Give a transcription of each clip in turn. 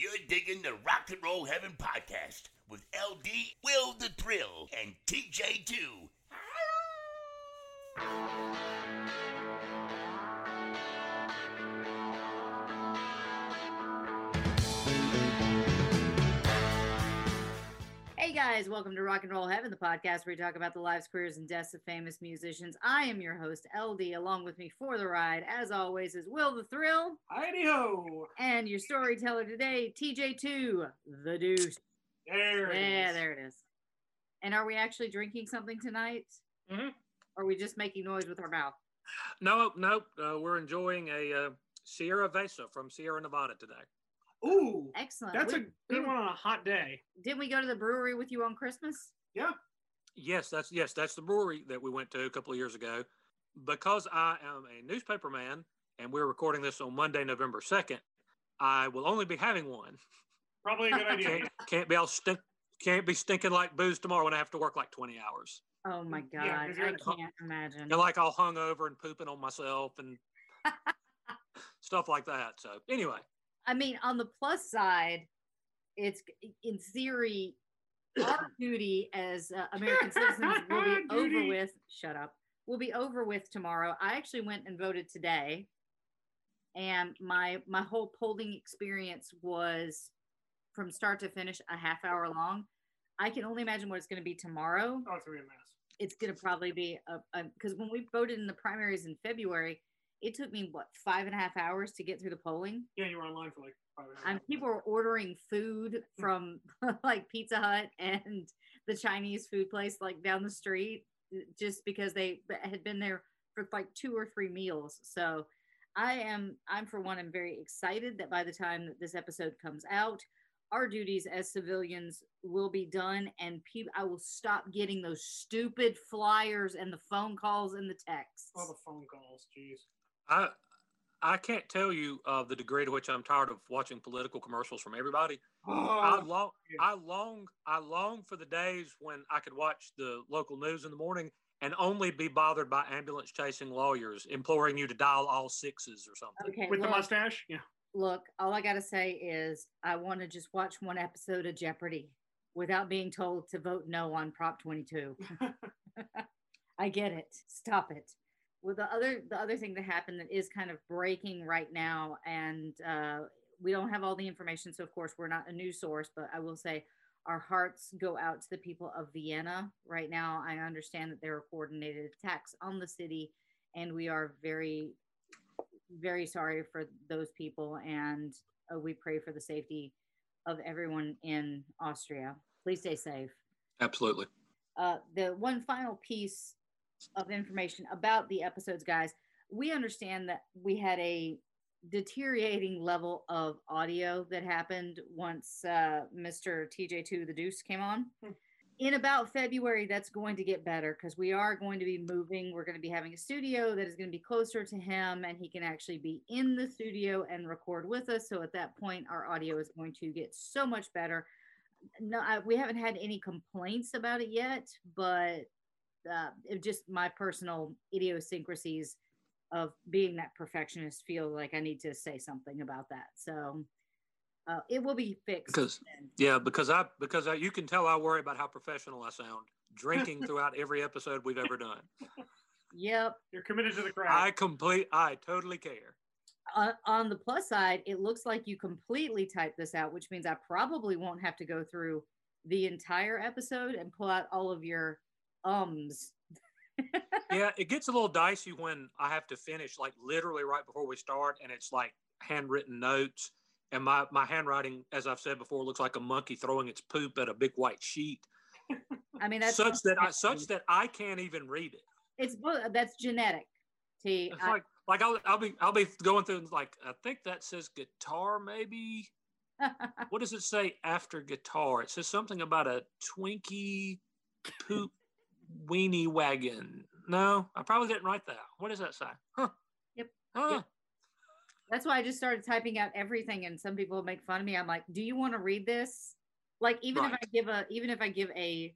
You're digging the Rock and Roll Heaven podcast with LD, Will the Thrill, and TJ2. Hey guys, welcome to Rock and Roll Heaven, the podcast where we talk about the lives, careers, and deaths of famous musicians. I am your host, LD. Along with me for the ride, as always, is Will the Thrill. Heidi ho! And your storyteller today, TJ2, the Deuce. There it Yeah, is. there it is. And are we actually drinking something tonight? Mhm. Or are we just making noise with our mouth? No, nope. uh, we're enjoying a uh, Sierra Vesa from Sierra Nevada today. Ooh, Excellent. that's We- a good we- one on a hot day. Didn't we go to the brewery with you on Christmas? Yeah. Yes, that's yes, that's the brewery that we went to a couple of years ago. Because I am a newspaper man and we're recording this on Monday, November second, I will only be having one. Probably a good idea. Can't, can't be all stink, can't be stinking like booze tomorrow when I have to work like twenty hours. Oh my God. Yeah, 'cause you're I can't imagine. And like all hung over and pooping on myself and stuff like that. So anyway, I mean, on the plus side, it's in theory our duty as uh, American citizens will be over with. Shut up. We'll be over with tomorrow. I actually went and voted today, and my my whole polling experience was from start to finish a half hour long. I can only imagine what it's going to be tomorrow. Oh, it's gonna be a mess. It's going to probably be a because when we voted in the primaries in February, it took me what five and a half hours to get through the polling. Yeah, you were online for like five minutes. and people were ordering food hmm. from like Pizza Hut and the Chinese food place like down the street eh, just because they had been there for like two or three meals. So I am I'm for one I'm very excited that by the time that this episode comes out, our duties as civilians will be done and people I will stop getting those stupid flyers and the phone calls and the texts. All the phone calls. Jeez. I I can't tell you uh, the degree to which I'm tired of watching political commercials from everybody. I Oh, long, yeah. I long, I long for the days when I could watch the local news in the morning and only be bothered by ambulance chasing lawyers imploring you to dial all sixes or something. Okay, with the mustache. Yeah. look, all I got to say is I want to just watch one episode of Jeopardy without being told to vote no on Prop 22. I get it. Stop it. Well, the other the other thing that happened that is kind of breaking right now, and uh, we don't have all the information, so of course we're not a news source, but I will say our hearts go out to the people of Vienna right now. I understand that there are coordinated attacks on the city, and we are very, very sorry for those people, and uh, we pray for the safety of everyone in Austria. Please stay safe Absolutely. uh, the one final piece of information about the episodes, guys. We understand that we had a deteriorating level of audio that happened once uh, Mr. TJ2 the Deuce came on. Hmm. In about February, that's going to get better because we are going to be moving. We're going to be having a studio that is going to be closer to him, and he can actually be in the studio and record with us. So at that point, our audio is going to get so much better no, I, we haven't had any complaints about it yet, but uh, just my personal idiosyncrasies of being that perfectionist feel like I need to say something about that. So uh, it will be fixed. Because then. yeah, because I because I, you can tell I worry about how professional I sound drinking throughout every episode we've ever done. Yep. You're committed to the crowd. I complete. I totally care. on, on the plus side, it looks like you completely typed this out, which means I probably won't have to go through the entire episode and pull out all of your ums. yeah, it gets a little dicey when I have to finish like literally right before we start, and it's like handwritten notes. And my, my handwriting, as I've said before, looks like a monkey throwing its poop at a big white sheet. I mean, that's such that I such that I can't even read it. It's that's genetic. T. It's like like I'll, I'll be I'll be going through and like I think that says guitar maybe. what does it say after guitar? It says something about a Twinkie poop weenie wagon. No, I probably didn't write that. What does that say? Huh. Yep. Huh. Yep. That's why I just started typing out everything, and some people make fun of me. I'm like, "Do you want to read this?" Like, even right. if I give a, even if I give a,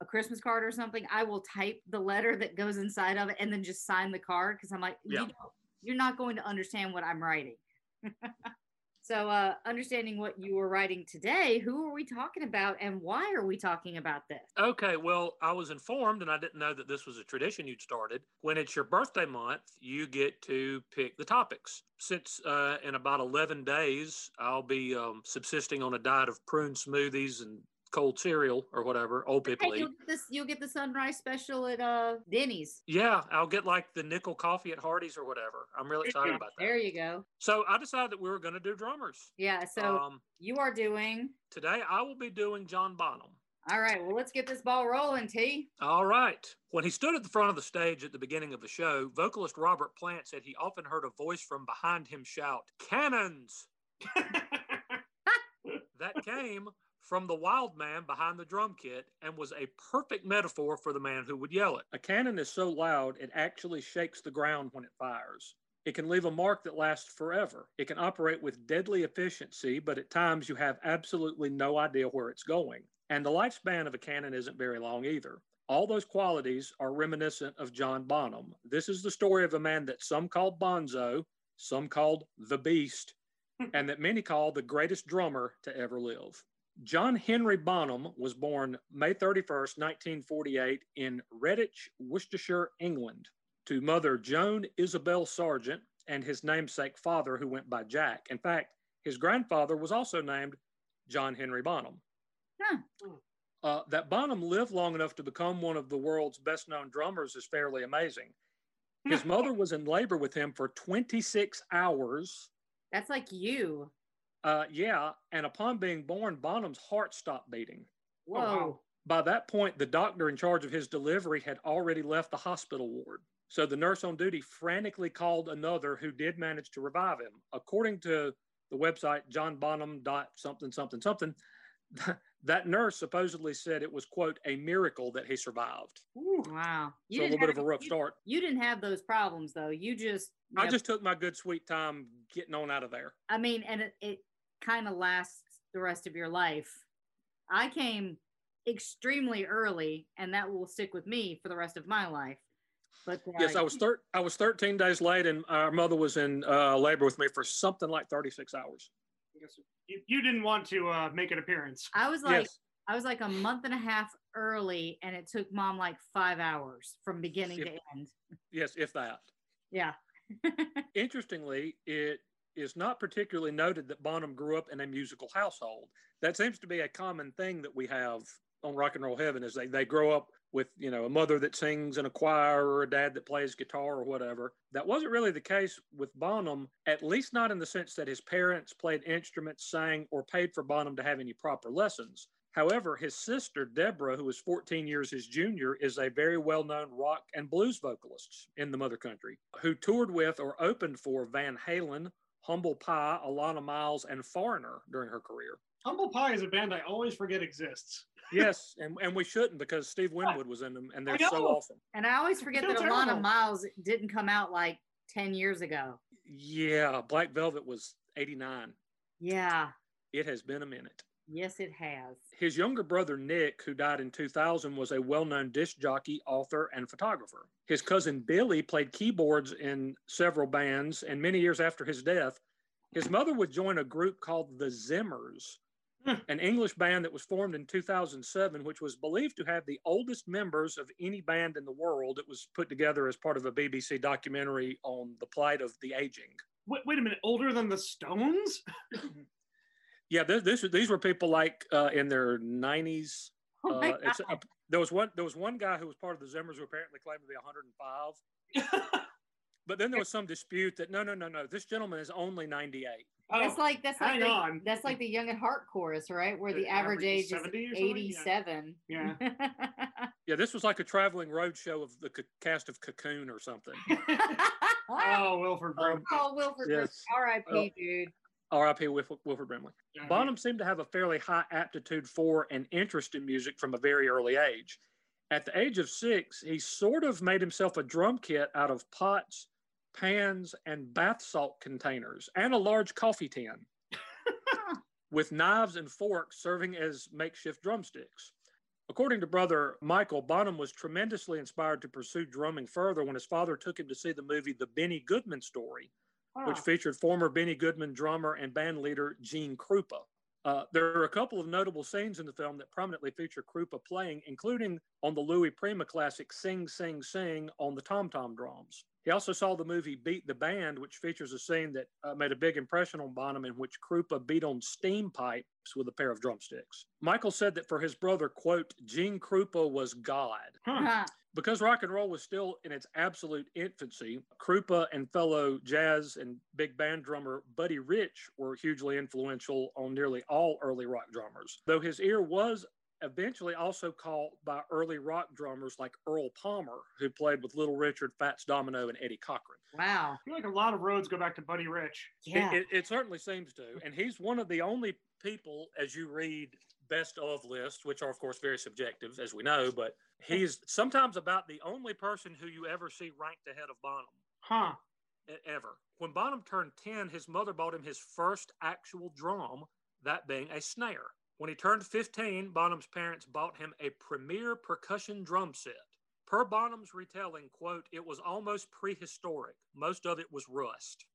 a Christmas card or something, I will type the letter that goes inside of it and then just sign the card because I'm like, yeah. you you're not going to understand what I'm writing. So, uh, understanding what you were writing today, who are we talking about and why are we talking about this? Okay, well, I was informed and I didn't know that this was a tradition you'd started. When it's your birthday month, you get to pick the topics. Since uh, in about 11 days, I'll be um, subsisting on a diet of prune smoothies and cold cereal or whatever old people hey, you'll get this you'll get the sunrise special at uh denny's. Yeah i'll get like the nickel coffee at hardee's or whatever. I'm really excited about that. There you go. So i decided that we were going to do drummers. Yeah so um, you are doing today i will be doing john bonham. All right well let's get this ball rolling t. All right. When he stood at the front of the stage at the beginning of the show vocalist robert plant said he often heard a voice from behind him shout cannons! That came from the wild man behind the drum kit and was a perfect metaphor for the man who would yell it. A cannon is so loud it actually shakes the ground when it fires. It can leave a mark that lasts forever. It can operate with deadly efficiency, but at times you have absolutely no idea where it's going. And the lifespan of a cannon isn't very long either. All those qualities are reminiscent of John Bonham. This is the story of a man that some called Bonzo, some called the Beast, and that many call the greatest drummer to ever live. John Henry Bonham was born May 31st, 1948, in Redditch, Worcestershire, England, to mother Joan Isabel Sargent and his namesake father, who went by Jack. In fact, his grandfather was also named John Henry Bonham. Huh. Uh, that Bonham lived long enough to become one of the world's best known drummers is fairly amazing. His mother was in labor with him for 26 hours. That's like you. Uh, yeah, and upon being born, Bonham's heart stopped beating. Whoa. Oh, wow. By that point, the doctor in charge of his delivery had already left the hospital ward. So the nurse on duty frantically called another who did manage to revive him. According to the website johnbonham dot something something something, that nurse supposedly said it was quote a miracle that he survived. Ooh, wow! You so a little bit of a rough you, start. You didn't have those problems though. You just I just took my good sweet time getting on out of there. I mean, and it, it kind of lasts the rest of your life. I came extremely early, and that will stick with me for the rest of my life. But uh, yes, I was thir- I was 13 days late, and our mother was in uh, labor with me for something like 36 hours. You, you didn't want to uh, make an appearance. I was like, yes. I was like a month and a half early, and it took mom like five hours from beginning if, to end. Yes, if that. Yeah. Interestingly, it is not particularly noted that Bonham grew up in a musical household. That seems to be a common thing that we have on Rock and Roll Heaven is they, they grow up with, you know, a mother that sings in a choir or a dad that plays guitar or whatever. That wasn't really the case with Bonham, at least not in the sense that his parents played instruments, sang, or paid for Bonham to have any proper lessons. However, his sister, Deborah, who is 14 years his junior, is a very well known rock and blues vocalist in the mother country who toured with or opened for Van Halen, Humble Pie, Alannah Myles, and Foreigner during her career. Humble Pie is a band I always forget exists. yes, and, and we shouldn't because Steve Winwood was in them and they're so awesome. And I always forget that terrible. Alannah Myles didn't come out like 10 years ago. Yeah, Black Velvet was 89. Yeah. It has been a minute. Yes, it has. His younger brother, Nick, who died in 2000, was a well known disc jockey, author, and photographer. His cousin Billy played keyboards in several bands, and many years after his death, his mother would join a group called the Zimmers, hmm. an English band that was formed in 2007, which was believed to have the oldest members of any band in the world. It was put together as part of a BBC documentary on the plight of the aging. Wait, wait a minute, older than the Stones? Yeah, this, this these were people like uh, in their nineties. Oh my Uh, it's, uh, there was one there was one guy who was part of the Zimmers who apparently claimed to be 105. But then there was some dispute that no, no, no, no. This gentleman is only 98. That's Oh, like that's like the, on. that's like the young at heart chorus, right? Where the The average average age is is 70? Yeah. eighty-seven. Yeah. Yeah, this was like a traveling road show of the c- cast of Cocoon or something. oh, Wilford Brimley. oh, Wilford, Yes. R.I.P. Dude. R.I.P. Wilford, Wilford Brimley. Yeah, Bonham seemed to have a fairly high aptitude for and interest in music from a very early age. At the age of six, he sort of made himself a drum kit out of pots, pans, and bath salt containers, and a large coffee tin, with knives and forks serving as makeshift drumsticks. According to brother Michael, Bonham was tremendously inspired to pursue drumming further when his father took him to see the movie The Benny Goodman Story, which featured former Benny Goodman drummer and band leader Gene Krupa. Uh, there are a couple of notable scenes in the film that prominently feature Krupa playing, including on the Louis Prima classic Sing, Sing, Sing on the tom tom drums. He also saw the movie Beat the Band, which features a scene that uh, made a big impression on Bonham in which Krupa beat on steam pipes with a pair of drumsticks. Michael said that for his brother, quote, Gene Krupa was God. Huh. Huh. Because rock and roll was still in its absolute infancy, Krupa and fellow jazz and big band drummer Buddy Rich were hugely influential on nearly all early rock drummers. Though his ear was eventually also caught by early rock drummers like Earl Palmer, who played with Little Richard, Fats Domino, and Eddie Cochran. Wow. I feel like a lot of roads go back to Buddy Rich. It- Yeah. It, it certainly seems to. And he's one of the only people, as you read best of lists, which are, of course, very subjective, as we know, but he's sometimes about the only person who you ever see ranked ahead of Bonham, Huh. ever. When Bonham turned 10, his mother bought him his first actual drum, that being a snare. When he turned 15, Bonham's parents bought him a premier percussion drum set. Per Bonham's retelling, quote, it was almost prehistoric. Most of it was rust.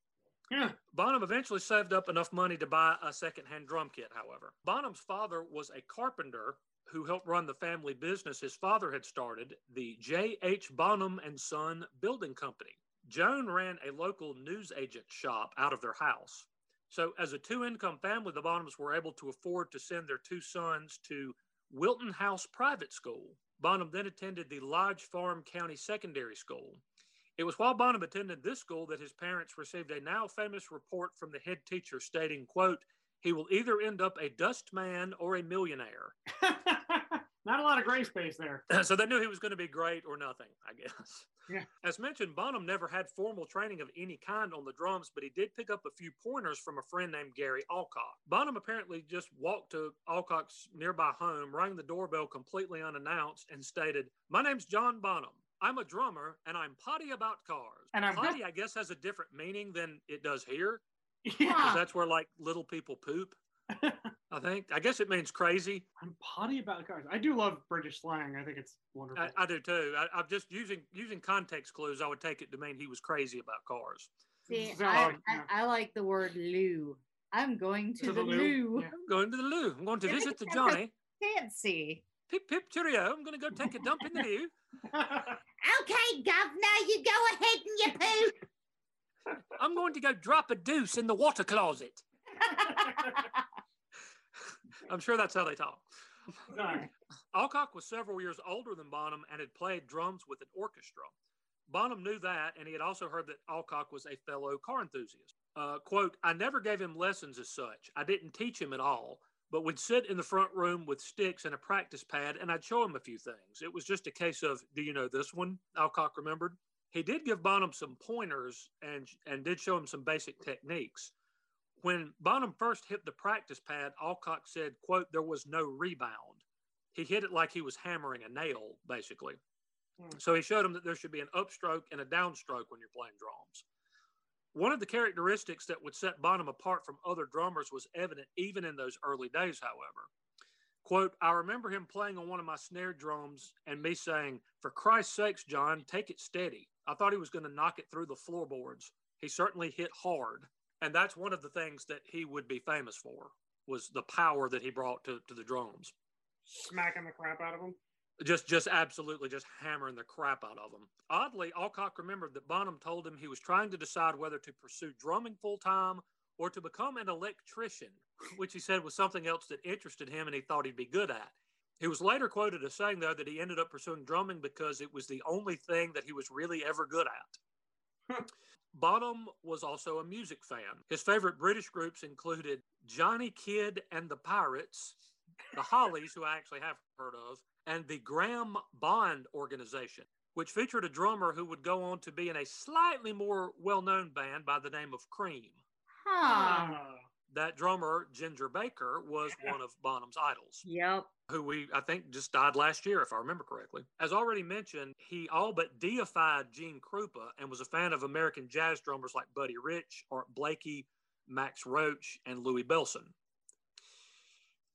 Yeah. Bonham eventually saved up enough money to buy a secondhand drum kit, however. Bonham's father was a carpenter who helped run the family business his father had started, the J.H. Bonham and Son Building Company. Joan ran a local newsagent shop out of their house. So, as a two income family, the Bonhams were able to afford to send their two sons to Wilton House Private School. Bonham then attended the Lodge Farm County Secondary School. It was while Bonham attended this school that his parents received a now famous report from the head teacher stating, quote, he will either end up a dust man or a millionaire. Not a lot of gray space there. so they knew he was going to be great or nothing, I guess. Yeah. As mentioned, Bonham never had formal training of any kind on the drums, but he did pick up a few pointers from a friend named Gary Alcock. Bonham apparently just walked to Alcock's nearby home, rang the doorbell completely unannounced, and stated, My name's John Bonham. I'm a drummer and I'm potty about cars. And I'm- potty, I guess, has a different meaning than it does here. Yeah. 'cause that's where like little people poop. I think. I guess it means crazy. I'm potty about cars. I do love British slang. I think it's wonderful. I, I do too. I, I'm just using using context clues. I would take it to mean he was crazy about cars. See, So, I, um. I, I like the word loo. I'm going to, To the, the loo, loo. yeah. I'm going to the loo. I'm going to visit the Johnny. Fancy. Pip pip cheerio. I'm going to go take a dump in the loo. Okay, governor, you go ahead and you poo. I'm going to go drop a deuce in the water closet. I'm sure that's how they talk. Sorry. Alcock was several years older than Bonham and had played drums with an orchestra. Bonham knew that, and he had also heard that Alcock was a fellow car enthusiast. Uh, quote, I never gave him lessons as such. I didn't teach him at all, but we'd sit in the front room with sticks and a practice pad, and I'd show him a few things. It was just a case of, do you know this one? Alcock remembered. He did give Bonham some pointers and, and did show him some basic techniques. When Bonham first hit the practice pad, Alcock said, quote, there was no rebound. He hit it like he was hammering a nail, basically. Hmm. So he showed him that there should be an upstroke and a downstroke when you're playing drums. One of the characteristics that would set Bonham apart from other drummers was evident even in those early days, however. Quote, I remember him playing on one of my snare drums and me saying, For Christ's sakes, John, take it steady. I thought he was going to knock it through the floorboards. He certainly hit hard. And that's one of the things that he would be famous for was the power that he brought to, to the drums. Smacking the crap out of them. Just just absolutely just hammering the crap out of them. Oddly, Alcock remembered that Bonham told him he was trying to decide whether to pursue drumming full time or to become an electrician, which he said was something else that interested him and he thought he'd be good at. He was later quoted as saying, though, that he ended up pursuing drumming because it was the only thing that he was really ever good at. Bonham was also a music fan. His favorite British groups included Johnny Kidd and the Pirates, the Hollies, who I actually have heard of, and the Graham Bond Organization, which featured a drummer who would go on to be in a slightly more well known band by the name of Cream. Huh. That drummer, Ginger Baker, was one of Bonham's idols, Yep. who we, I think, just died last year, if I remember correctly. As already mentioned, he all but deified Gene Krupa and was a fan of American jazz drummers like Buddy Rich, Art Blakey, Max Roach, and Louis Bellson.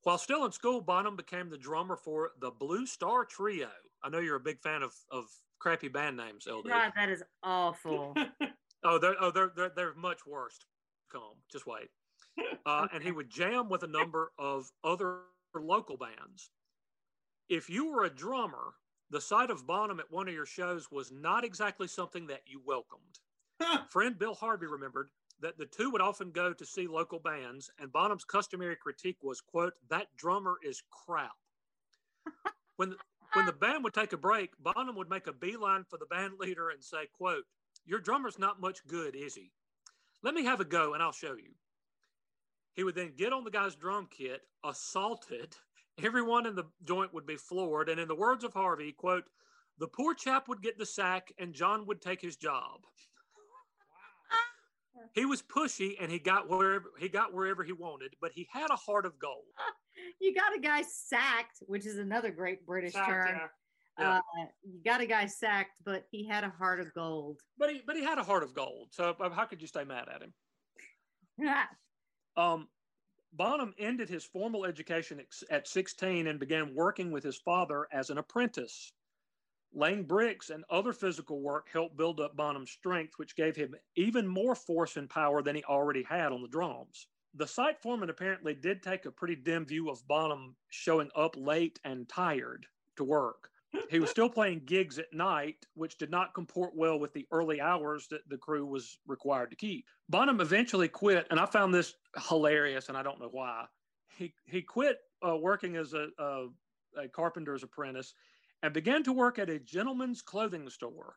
While still in school, Bonham became the drummer for the Blue Star Trio. I know you're a big fan of, of crappy band names, LD. God, that is awful. Oh, they're oh they're they're, they're much worse come. Just wait. Uh, And he would jam with a number of other local bands. If you were a drummer, the sight of Bonham at one of your shows was not exactly something that you welcomed. Friend Bill Harvey remembered that the two would often go to see local bands, and Bonham's customary critique was, "quote That drummer is crap." when when the band would take a break, Bonham would make a beeline for the band leader and say, "quote Your drummer's not much good, is he? Let me have a go, and I'll show you." He would then get on the guy's drum kit, assaulted. Everyone in the joint would be floored, and in the words of Harvey, "quote The poor chap would get the sack, and John would take his job." He was pushy and he got wherever he got wherever he wanted, but he had a heart of gold. you got a guy sacked, which is another great British Sacked, term. yeah. Yeah. Uh, you got a guy sacked, but he had a heart of gold. But he but he had a heart of gold. So uh, how could you stay mad at him? Um, Bonham ended his formal education at 16 and began working with his father as an apprentice. Laying bricks and other physical work helped build up Bonham's strength, which gave him even more force and power than he already had on the drums. The site foreman apparently did take a pretty dim view of Bonham showing up late and tired to work. He was still playing gigs at night, which did not comport well with the early hours that the crew was required to keep. Bonham eventually quit, and I found this hilarious, and I don't know why. He he quit uh, working as a, a a carpenter's apprentice and began to work at a gentleman's clothing store.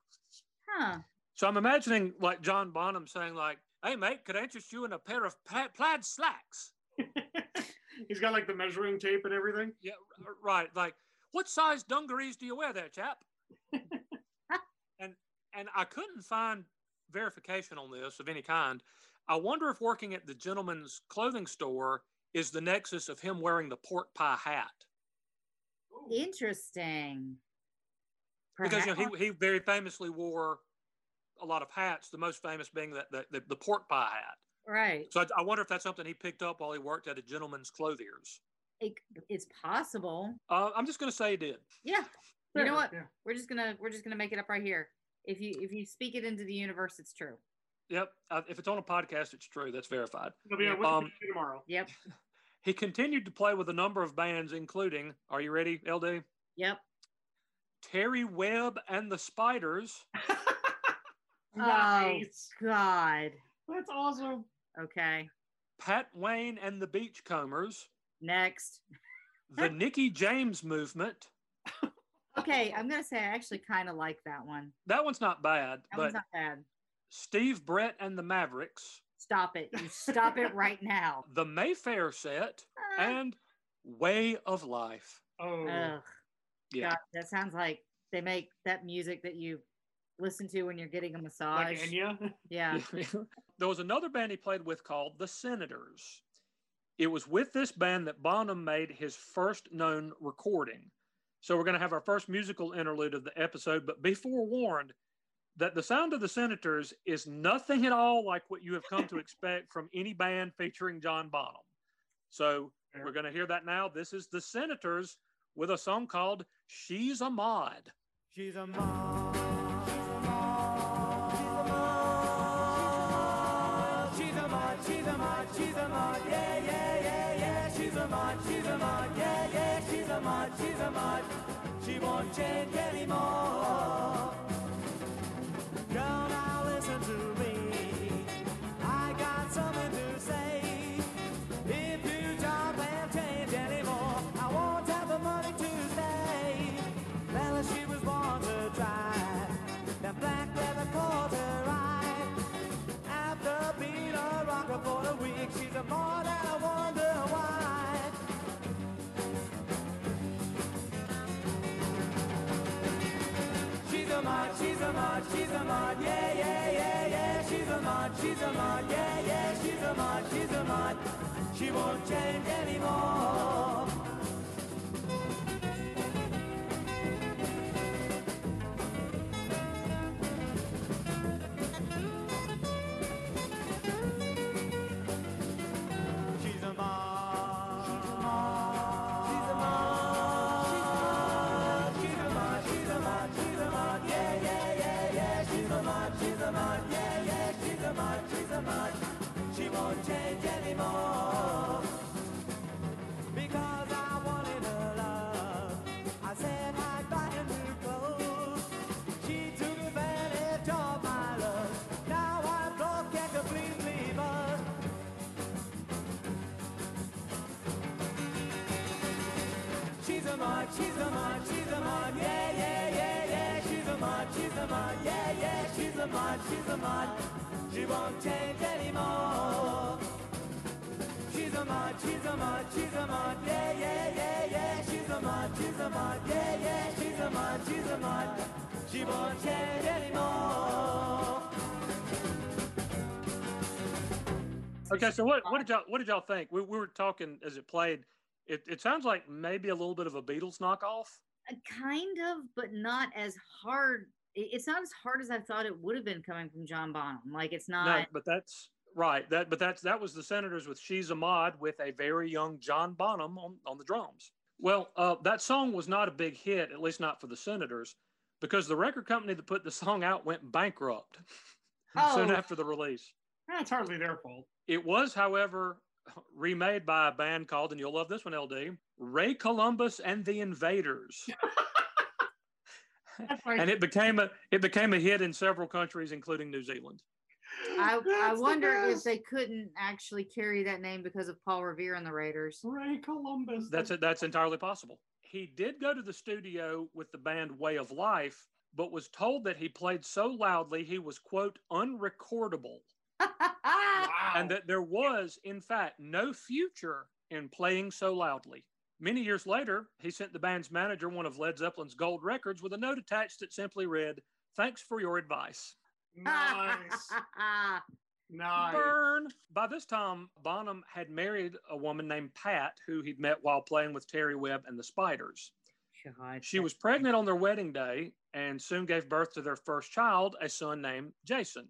huh. So I'm imagining like John Bonham saying like, "Hey mate, could I interest you in a pair of pla- plaid slacks?" He's got like the measuring tape and everything. Yeah, right. Like, what size dungarees do you wear there, chap? and and I couldn't find verification on this of any kind. I wonder if working at the gentleman's clothing store is the nexus of him wearing the pork pie hat. Interesting. Because you know, he, he very famously wore a lot of hats, the most famous being that the, the, the pork pie hat. right. So I, I wonder if that's something he picked up while he worked at a gentleman's clothiers. It, it's possible. Uh, I'm just going to say he did. Yeah. You know what? Yeah. We're just gonna we're just gonna make it up right here. If you if you speak it into the universe, it's true. Yep. Uh, if it's on a podcast, it's true. That's verified. It'll be on Um, Wikipedia tomorrow. Yep. He continued to play with a number of bands, including, are you ready, LD? Yep. Terry Webb and the Spiders, nice. Oh, God. That's awesome. Okay. Pat Wayne and the Beachcombers, Next. the Nicky James Movement. Okay, I'm gonna say I actually kind of like that one. That one's not bad, That but one's not bad. Steve Brett and the Mavericks, Stop it. You stop it right now. the Mayfair set, Uh, and Way of Life. Oh, ugh, Yeah. God, that sounds like they make that music that you listen to when you're getting a massage. like Enya. yeah. there was another band he played with called the Senators. It was with this band that Bonham made his first known recording. So we're going to have our first musical interlude of the episode, but be forewarned that the sound of the Senators is nothing at all like what you have come to expect from any band featuring John Bonham. So we're going to hear that now. This is the Senators with a song called She's a Mod. She's a mom. She's a mod. She's a mod. She's a mod. Yeah, yeah, yeah, yeah. She's a mod. She's a mod. Yeah, yeah. She's a mod. She's a mod. She won't change anymore. Mod, she's a mod, she's a mod, yeah, yeah, yeah, yeah. She's a mod, she's a mod, yeah, yeah. She's a mod, she's a mod. She won't change anymore. Mod, she's a mod, she's a mod, yeah, yeah, yeah, yeah. She's a mod, she's a mod, yeah, yeah. She's a mod, she's a mod. She won't change anymore. She's a mod, she's a mod, she's a mod, yeah, yeah, yeah, yeah. She's a mod, she's a mod, yeah, yeah. She's a mod, she's a mod. She won't change anymore. Okay, so what, what did y'all what did y'all think? We, we were talking as it played. It, it sounds like maybe a little bit of a Beatles knockoff. Uh, kind of, but not as hard. It's not as hard as I thought it would have been coming from John Bonham. Like it's not. No, but that's right. That but that's that was the Senators with She's a Mod with a very young John Bonham on, on the drums. Well, uh, that song was not a big hit, at least not for the Senators, because the record company that put the song out went bankrupt soon Oh. after the release. That's hardly their fault. It was, however, remade by a band called, and you'll love this one, LD, Ray Columbus and the Invaders. That's and it became a it became a hit in several countries, including New Zealand. I, I That's the wonder if they couldn't actually carry that name because of Paul Revere and the Raiders. Ray Columbus. That's it. That's entirely possible. He did go to the studio with the band Way of Life, but was told that he played so loudly he was quote unrecordable, Wow. and that there was, in fact, no future in playing so loudly. Many years later, he sent the band's manager one of Led Zeppelin's gold records with a note attached that simply read, "Thanks for your advice." nice. Nice. Burn. By this time, Bonham had married a woman named Pat, who he'd met while playing with Terry Webb and the Spiders. God, She was pregnant on their wedding day and soon gave birth to their first child, a son named Jason,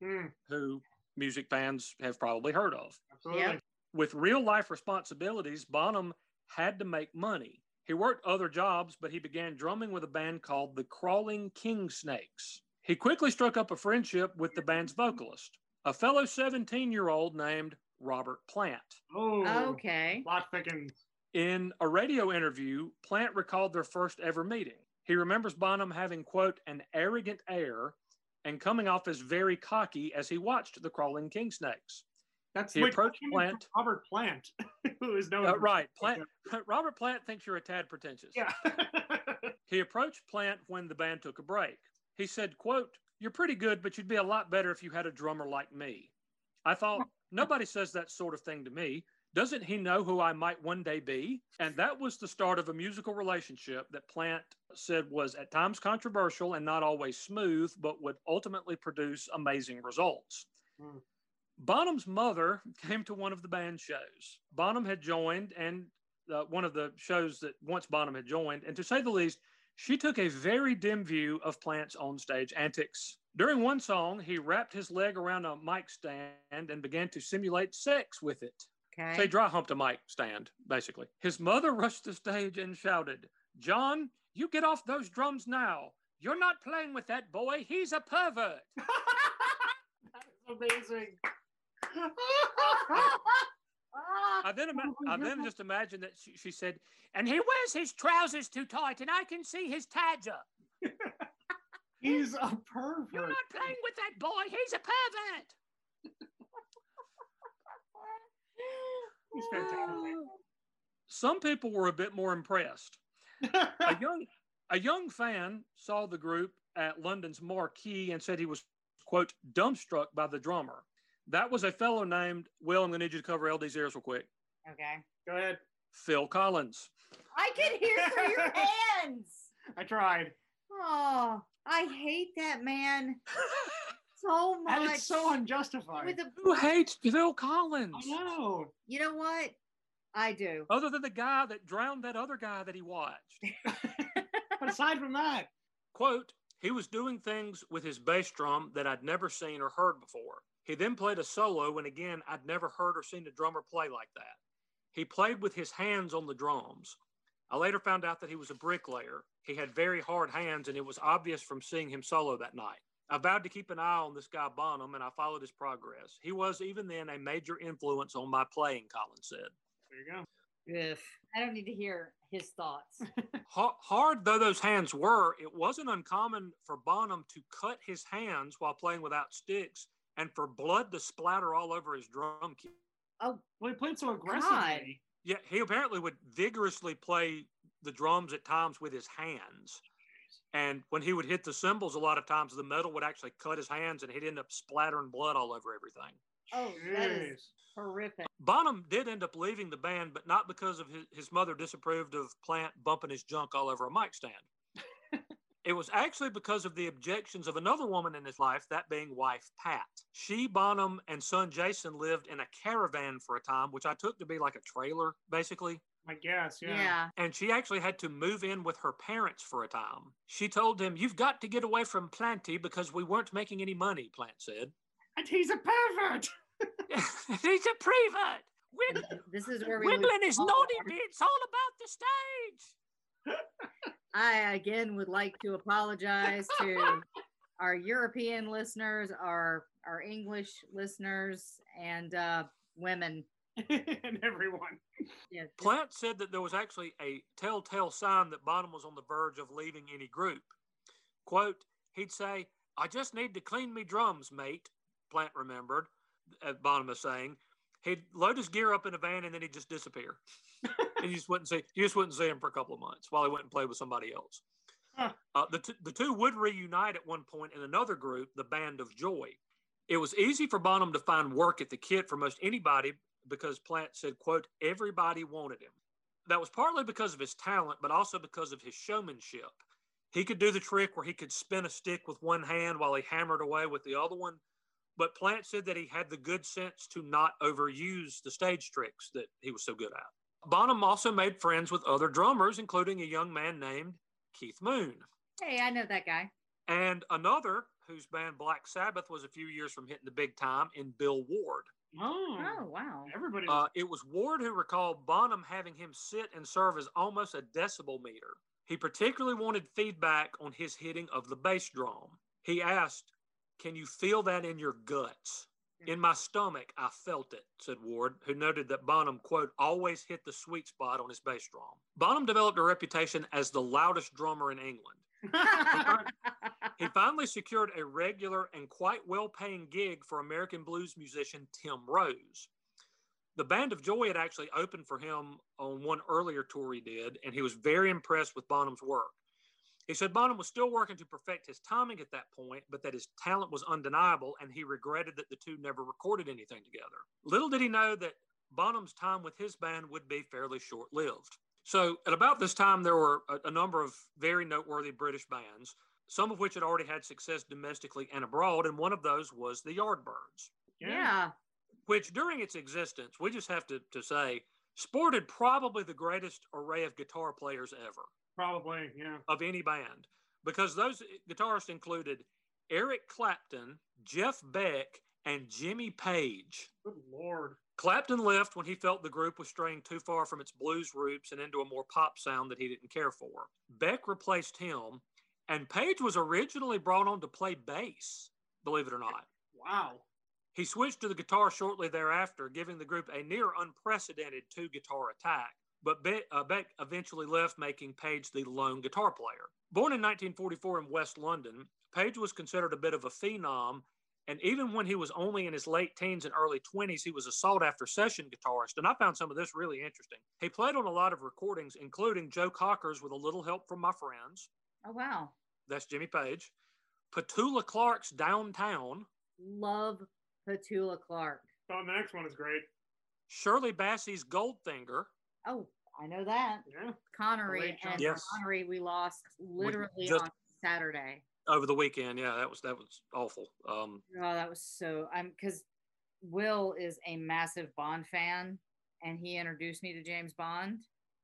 Hmm, who music fans have probably heard of. absolutely. Yep. With real life responsibilities, Bonham had to make money. He worked other jobs, but he began drumming with a band called the Crawling King Snakes. He quickly struck up a friendship with the band's vocalist, a fellow 17 year old named Robert Plant. Oh, okay. Lot thickens. In a radio interview, Plant recalled their first ever meeting. He remembers Bonham having, quote, an arrogant air and coming off as very cocky as he watched the crawling king snakes. That's He approached Plant. Robert Plant, who is known. Uh, right. Plant, Robert Plant thinks you're a tad pretentious. Yeah. He approached Plant when the band took a break. He said, quote, You're pretty good, but you'd be a lot better if you had a drummer like me. I thought, nobody says that sort of thing to me. Doesn't he know who I might one day be? And that was the start of a musical relationship that Plant said was at times controversial and not always smooth, but would ultimately produce amazing results. Hmm. Bonham's mother came to one of the band shows. Bonham had joined, and uh, one of the shows that once Bonham had joined, and to say the least, she took a very dim view of Plant's onstage antics. During one song, he wrapped his leg around a mic stand and began to simulate sex with it. Okay. Say, dry humped a mic stand, basically. His mother rushed the stage and shouted, John, you get off those drums now. You're not playing with that boy. He's a pervert. that is amazing. I then, ima- oh I then just imagined that she, she said, and he wears his trousers too tight, and I can see his tadger. He's a pervert. You're not playing with that boy. He's a pervert. He's fantastic. Some people were a bit more impressed. a young a young fan saw the group at London's Marquee and said he was quote dumbstruck by the drummer. That was a fellow named Will. I'm going to need you to cover LD's ears real quick. okay. Go ahead. Phil Collins. I can hear through your hands. I tried. Oh, I hate that man so much. And it's so unjustified. With a, Who hates Phil Collins? I know. you know what? I do. Other than the guy that drowned that other guy that he watched. But aside from that, Quote, he was doing things with his bass drum that I'd never seen or heard before. He then played a solo, and again, I'd never heard or seen a drummer play like that. He played with his hands on the drums. I later found out that he was a bricklayer. He had very hard hands, and it was obvious from seeing him solo that night. I vowed to keep an eye on this guy Bonham, and I followed his progress. He was, even then, a major influence on my playing, Collins said. there you go. Ugh. I don't need to hear his thoughts. Ha- Hard though those hands were, it wasn't uncommon for Bonham to cut his hands while playing without sticks and for blood to splatter all over his drum kit. oh, Well, he played so aggressively. Yeah, he apparently would vigorously play the drums at times with his hands. And when he would hit the cymbals, a lot of times the metal would actually cut his hands and he'd end up splattering blood all over everything. oh, that is horrific. Bonham did end up leaving the band, but not because of his, his mother disapproved of Plant bumping his junk all over a mic stand. it was actually because of the objections of another woman in his life, that being wife Pat. She, Bonham, and son Jason lived in a caravan for a time, which I took to be like a trailer, basically. I guess, yeah. Yeah. And she actually had to move in with her parents for a time. She told him, You've got to get away from Planty because we weren't making any money, Plant said. And he's a pervert. He's a prevert. Wig- This is where we lose Wiggling is all naughty our- bits all about the stage. I again would like to apologize to our European listeners, our our English listeners, and uh, women. and everyone. Yeah, just- Plant said that there was actually a telltale sign that Bonham was on the verge of leaving any group. Quote, he'd say, I just need to clean me drums, mate, Plant remembered, as Bonham was saying. He'd load his gear up in a van and then he'd just disappear. and you just wouldn't see you just wouldn't see him for a couple of months while he went and played with somebody else. Huh. Uh, the, t- the two would reunite at one point in another group, the Band of Joy. It was easy for Bonham to find work at the kit for most anybody because Plant said, quote, everybody wanted him. That was partly because of his talent, but also because of his showmanship. He could do the trick where he could spin a stick with one hand while he hammered away with the other one. But Plant said that he had the good sense to not overuse the stage tricks that he was so good at. Bonham also made friends with other drummers, including a young man named Keith Moon Hey, I know that guy. and another whose band Black Sabbath was a few years from hitting the big time in Bill Ward. Oh, Oh wow. everybody. Uh, it was Ward who recalled Bonham having him sit and serve as almost a decibel meter. He particularly wanted feedback on his hitting of the bass drum. He asked, Can you feel that in your guts? In my stomach, I felt it, said Ward, who noted that Bonham, quote, always hit the sweet spot on his bass drum. Bonham developed a reputation as the loudest drummer in England. He finally secured a regular and quite well paying gig for American blues musician Tim Rose. The Band of Joy had actually opened for him on one earlier tour he did, and he was very impressed with Bonham's work. He said Bonham was still working to perfect his timing at that point, but that his talent was undeniable, and he regretted that the two never recorded anything together. Little did he know that Bonham's time with his band would be fairly short lived. So, at about this time, there were a, a number of very noteworthy British bands, some of which had already had success domestically and abroad, and one of those was the Yardbirds yeah. which during its existence, we just have to, to say, sported probably the greatest array of guitar players ever Probably, yeah. of any band, because those guitarists included Eric Clapton, Jeff Beck, and Jimmy Page. Good lord. Clapton left when he felt the group was straying too far from its blues roots and into a more pop sound that he didn't care for. Beck replaced him, and Page was originally brought on to play bass, believe it or not. Wow. He switched to the guitar shortly thereafter, giving the group a near unprecedented two guitar attack. But Be- uh, Beck eventually left, making Page the lone guitar player. Born in 1944 in West London, Page was considered a bit of a phenom. And even when he was only in his late teens and early 20s, he was a sought after session guitarist. And I found some of this really interesting. He played on a lot of recordings, including Joe Cocker's with a little help from my friends. Oh wow. That's Jimmy Page. Petula Clark's Downtown. Love Petula Clark. Oh, the next one is great. Shirley Bassey's Goldfinger. Oh, I know that. Yeah. Connery Great and Yes. Connery we lost literally just- on Saturday. Over the weekend. Yeah, that was that was awful. Um, Oh, that was so I'm because Will is a massive Bond fan and he introduced me to James Bond.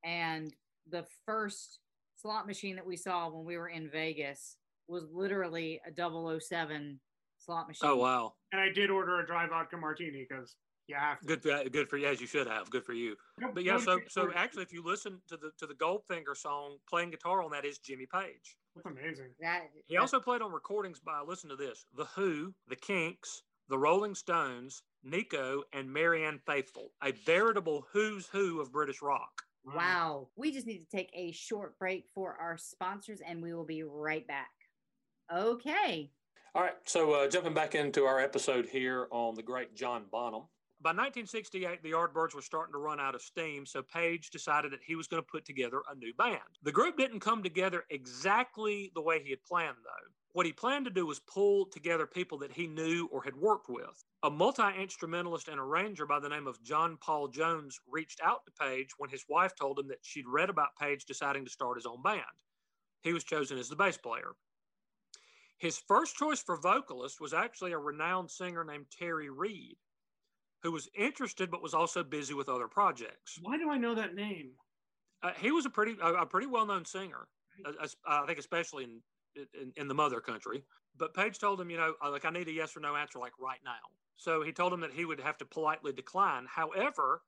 And the first slot machine that we saw when we were in Vegas was literally a 007 slot machine. oh wow, And I did order a dry vodka martini because you have to. good for good for you as you should have. Good for you. No- But yeah, so so actually, if you listen to the to the Goldfinger song, playing guitar on that is Jimmy Page. That's amazing. That He also played on recordings by listen to this: The Who, The Kinks, The Rolling Stones, Nico, and Marianne Faithfull. A veritable who's who of British rock. Wow. We just need to take a short break for our sponsors and we will be right back. Okay. All right, so uh, jumping back into our episode here on the great John Bonham. By 1968, the Yardbirds were starting to run out of steam, so Page decided that he was going to put together a new band. The group didn't come together exactly the way he had planned, though. What he planned to do was pull together people that he knew or had worked with. A multi instrumentalist and arranger by the name of John Paul Jones reached out to Page when his wife told him that she'd read about Page deciding to start his own band. He was chosen as the bass player. His first choice for vocalist was actually a renowned singer named Terry Reid, who was interested but was also busy with other projects. Why do I know that name? Uh, he was a pretty a, a pretty well known singer, as- I think especially in, in in the mother country. But Page told him, you know, uh, like I need a yes or no answer like right now. So he told him that he would have to politely decline. However,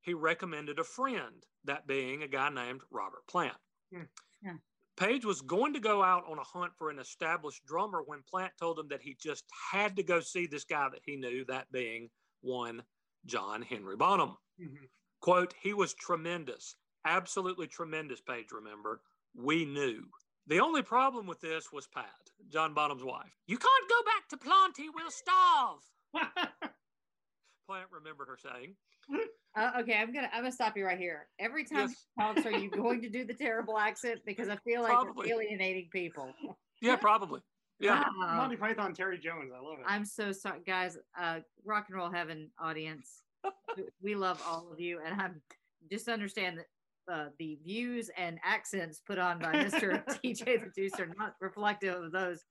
he recommended a friend, that being a guy named Robert Plant. Hmm. Yeah. Page was going to go out on a hunt for an established drummer when Plant told him that he just had to go see this guy that he knew, that being one John Henry Bonham. Mhm. Quote, he was tremendous, absolutely tremendous, Page remembered. We knew. The only problem with this was Pat, John Bonham's wife. You can't go back to Planty, we'll starve. Plant remembered her saying. Uh, okay, I'm gonna I'm gonna stop you right here. Every time Yes. he talks, are you going to do the terrible accent? Because I feel like Probably. you're alienating people. Yeah, probably. Yeah. Wow. Monty Python, Terry Jones. I love it. I'm so sorry, guys. Uh, rock and roll heaven audience, we love all of you, and I'm just understand that uh, the views and accents put on by Mr. TJ the Deuce are not reflective of those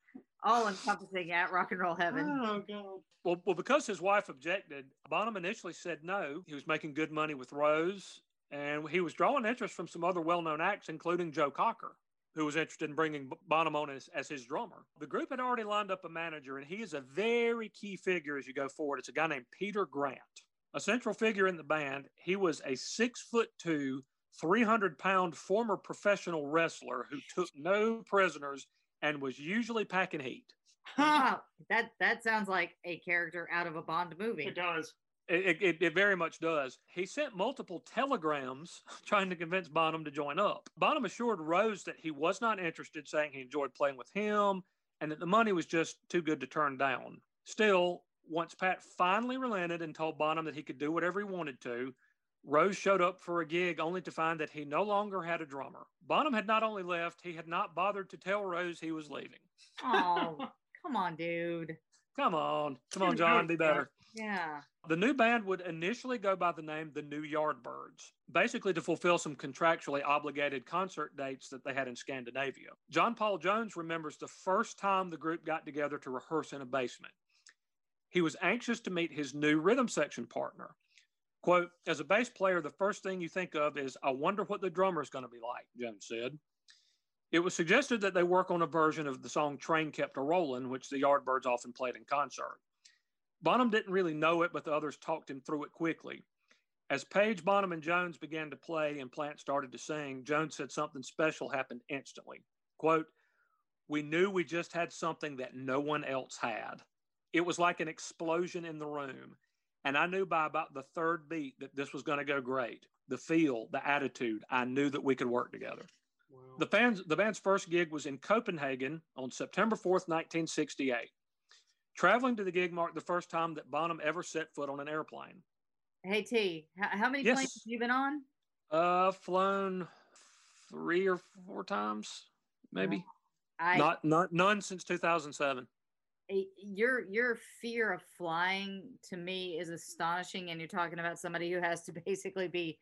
all encompassing at rock and roll heaven. oh god. Well, well, because his wife objected, Bonham initially said no. He was making good money with Rose, and he was drawing interest from some other well known acts, including Joe Cocker, who was interested in bringing B- Bonham on as, as his drummer. The group had already lined up a manager, and he is a very key figure as you go forward. It's a guy named Peter Grant, a central figure in the band. He was a six foot two, 300 pound former professional wrestler who took no prisoners and was usually packing heat. Wow, that that sounds like a character out of a Bond movie. It does. It, it, it very much does. He sent multiple telegrams trying to convince Bonham to join up. Bonham assured Rose that he was not interested, saying he enjoyed playing with him and that the money was just too good to turn down. Still, once Pat finally relented and told Bonham that he could do whatever he wanted to, Rose showed up for a gig only to find that he no longer had a drummer. Bonham had not only left, he had not bothered to tell Rose he was leaving. Oh, come on, dude. Come on. Come on, John, be better. Yeah. The new band would initially go by the name the New Yardbirds, basically to fulfill some contractually obligated concert dates that they had in Scandinavia. John Paul Jones remembers the first time the group got together to rehearse in a basement. He was anxious to meet his new rhythm section partner. Quote, as a bass player, the first thing you think of is, I wonder what the drummer is going to be like, Jones said. It was suggested that they work on a version of the song Train Kept a Rollin', which the Yardbirds often played in concert. Bonham didn't really know it, but the others talked him through it quickly. As Page, Bonham, and Jones began to play and Plant started to sing, Jones said something special happened instantly. Quote, We knew we just had something that no one else had. it was like an explosion in the room. And I knew by about the third beat that this was going to go great. The feel, the attitude, I knew that we could work together. Wow. The fans, the band's first gig was in Copenhagen on September 4th, 1968. Traveling to the gig marked the first time that Bonham ever set foot on an airplane. Hey T, how, many Yes. planes have you been on? Uh, flown three or four times, maybe. I not, not none since 2007. Your your fear of flying to me is astonishing and you're talking about somebody who has to basically be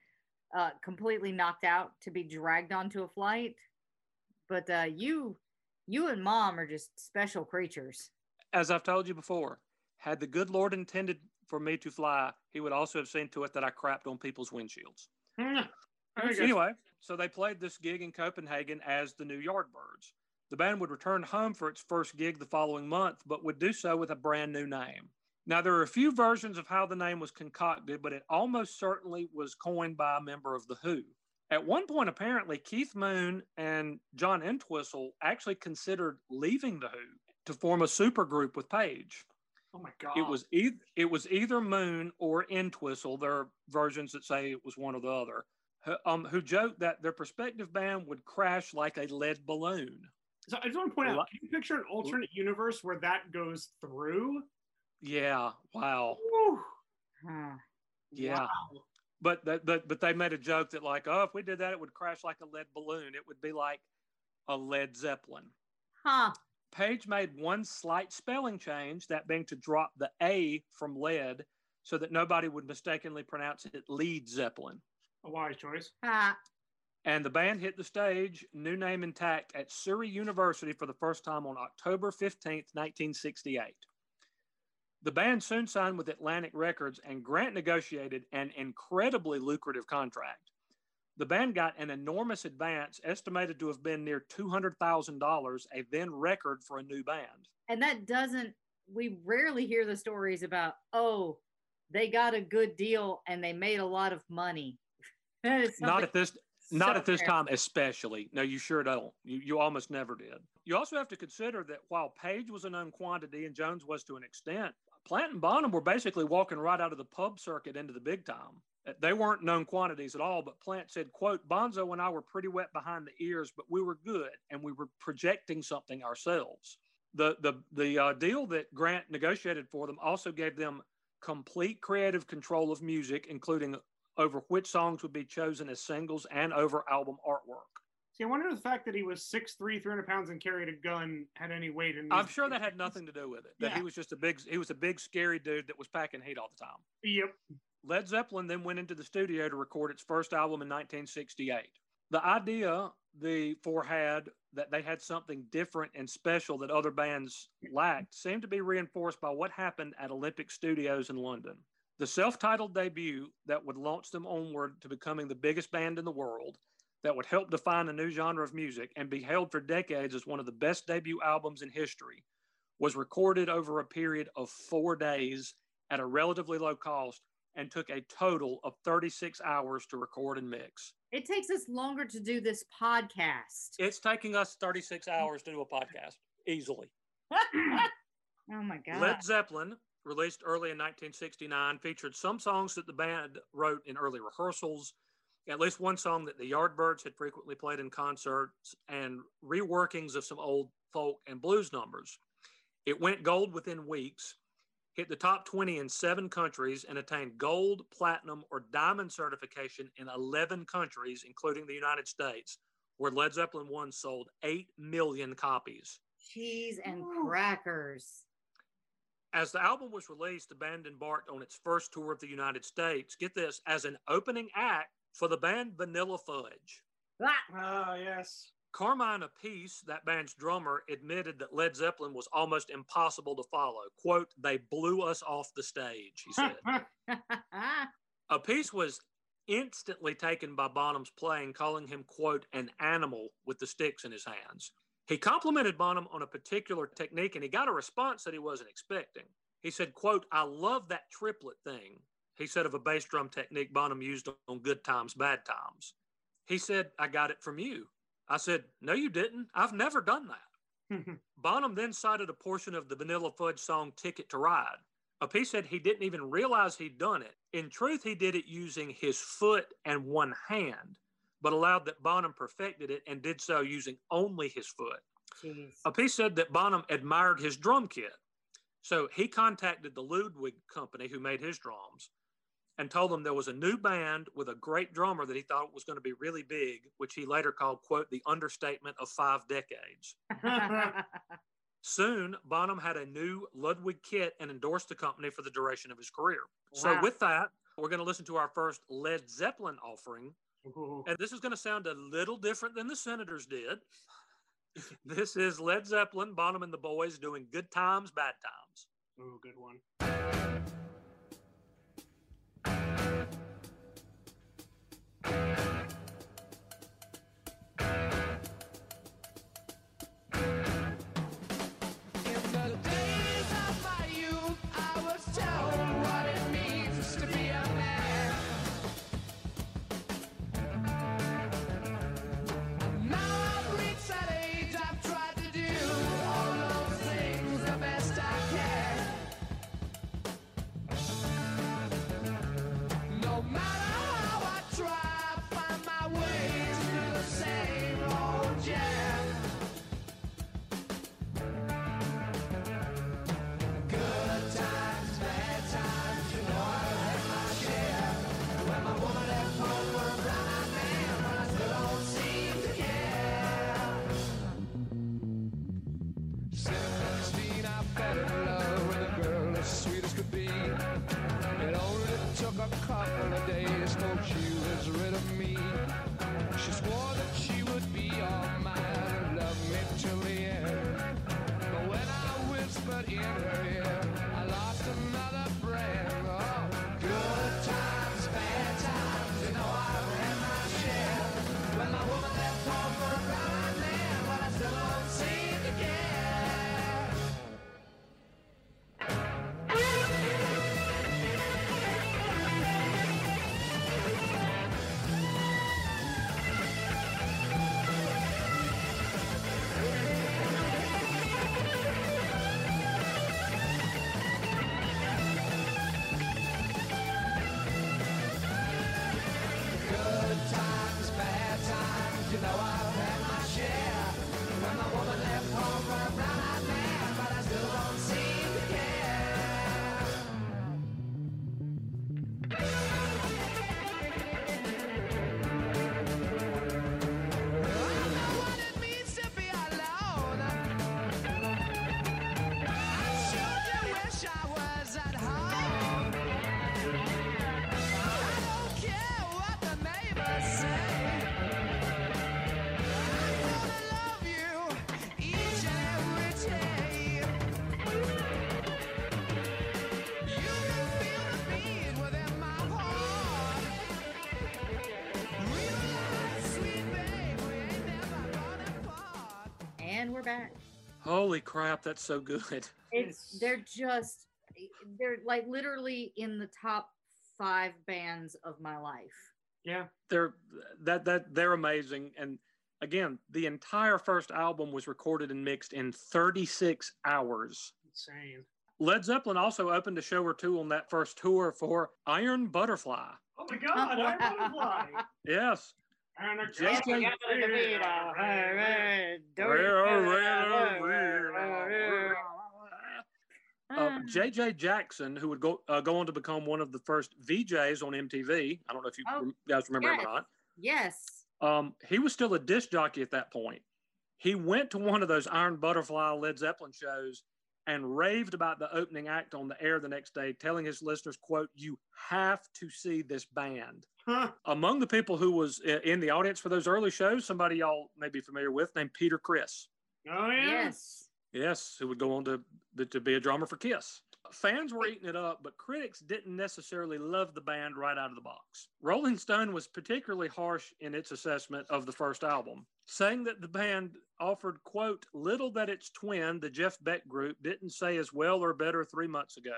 uh, completely knocked out to be dragged onto a flight but uh, you you and mom are just special creatures As I've told you before, had the good Lord intended for me to fly, He would also have seen to it that I crapped on people's windshields. Hmm. Anyway, so they played this gig in Copenhagen as the New Yardbirds. The band would return home for its first gig the following month, but would do so with a brand new name. Now, there are a few versions of how the name was concocted, but it almost certainly was coined by a member of The Who. At one point, apparently, Keith Moon and John Entwistle actually considered leaving The Who to form a supergroup with Page. Oh my god. It was either it was either Moon or Entwistle. There are versions that say it was one or the other. Who- Um, who joked that their prospective band would crash like a lead balloon. So I just want to point out, can you picture an alternate universe where that goes through? Yeah, wow, Whew. yeah. Wow. But that, but but they made a joke that like, oh, if we did that, it would crash like a lead balloon. It would be like a Led Zeppelin. huh Page made one slight spelling change, that being to drop the A from lead, so that nobody would mistakenly pronounce it Lead Zeppelin. A wise choice. ha. And the band hit the stage, new name intact, at Surrey University for the first time on October 15th, 1968. The band soon signed with Atlantic Records, and Grant negotiated an incredibly lucrative contract. The band got an enormous advance, estimated to have been near $200,000, a then record for a new band. and that doesn't we rarely hear the stories about oh they got a good deal and they made a lot of money Not at this Not so at this time, especially. No, you sure don't. You, you almost never did. You also have to consider that while Page was a known quantity and Jones was to an extent, Plant and Bonham were basically walking right out of the pub circuit into the big time. Uh, They weren't known quantities at all, but Plant said, quote, Bonzo and I were pretty wet behind the ears, but we were good and we were projecting something ourselves. The, the, the uh, deal that Grant negotiated for them also gave them complete creative control of music, including over which songs would be chosen as singles and over album artwork. See, I wonder if the fact that he was 6'3", 300 pounds and carried a gun had any weight in. I'm sure that had nothing to do with it. That Yeah. he was just a big he was a big scary dude that was packing heat all the time. Yep. Led Zeppelin then went into the studio to record its first album in 1968. The idea the four had that they had something different and special that other bands lacked seemed to be reinforced by what happened at Olympic Studios in London. The self titled debut that would launch them onward to becoming the biggest band in the world, that would help define a new genre of music and be held for decades as one of the best debut albums in history, was recorded over a period of four days at a relatively low cost and took a total of 36 hours to record and mix. It takes us longer to do this podcast. It's taking us 36 hours to do a podcast easily. oh my god. Led Zeppelin, released early in 1969, featured some songs that the band wrote in early rehearsals, at least one song that the Yardbirds had frequently played in concerts, and reworkings of some old folk and blues numbers. It went gold within weeks, hit the top 20 in seven countries, and attained gold, platinum, or diamond certification in 11 countries, including the United States, where Led Zeppelin 1 sold 8 million copies. Cheese and crackers. As the album was released, the band embarked on its first tour of the United States. Get this, as an opening act for the band Vanilla Fudge. Ah, Ah, yes. Carmine Appice, that band's drummer, admitted that Led Zeppelin was almost impossible to follow. Quote, they blew us off the stage, he said. Apiece was instantly taken by Bonham's playing, calling him, quote, an animal with the sticks in his hands. He complimented Bonham on a particular technique and he got a response that he wasn't expecting. He said, quote, I love that triplet thing. He said of a bass drum technique Bonham used on good times, bad times. He said, I got it from you. I said, No, you didn't. I've never done that. Bonham then cited a portion of the Vanilla Fudge song Ticket to Ride. Appice said he didn't even realize he'd done it. In truth, he did it using his foot and one hand, but allowed that Bonham perfected it and did so using only his foot. Jeez. Appice said that Bonham admired his drum kit. So he contacted the Ludwig company who made his drums and told them there was a new band with a great drummer that he thought was going to be really big, which he later called, quote, the understatement of five decades. Soon, Bonham had a new Ludwig kit and endorsed the company for the duration of his career. So, with that, we're going to listen to our first Led Zeppelin offering. Ooh. And this is going to sound a little different than the Senators did. this is Led Zeppelin, Bonham and the Boys doing Good Times, Bad Times. Ooh, good one. Holy crap, that's so good. It's they're just they're like literally in the top five bands of my life. Yeah. They're that that they're amazing. And again, the entire first album was recorded and mixed in 36 hours. Insane. Led Zeppelin also opened a show or two on that first tour for Iron Butterfly. Oh my God, Iron Butterfly. Yes. And Just girl- Uh, JJ Jackson, who would go uh, go on to become one of the first VJs on MTV. I don't know if you Oh, guys remember him yes. or not. Yes. Um, he was still a disc jockey at that point. He went to one of those Iron Butterfly Led Zeppelin shows and raved about the opening act on the air the next day, telling his listeners, "quote You have to see this band." Huh. Among the people who was eh, in the audience for those early shows, somebody y'all may be familiar with, named Peter Criss. Oh yeah. Yes. Yes, who would go on to, to be a drummer for Kiss. Fans were eating it up, but critics didn't necessarily love the band right out of the box. Rolling Stone was particularly harsh in its assessment of the first album, saying that the band offered, quote, little that its twin, the Jeff Beck group, didn't say as well or better three months ago.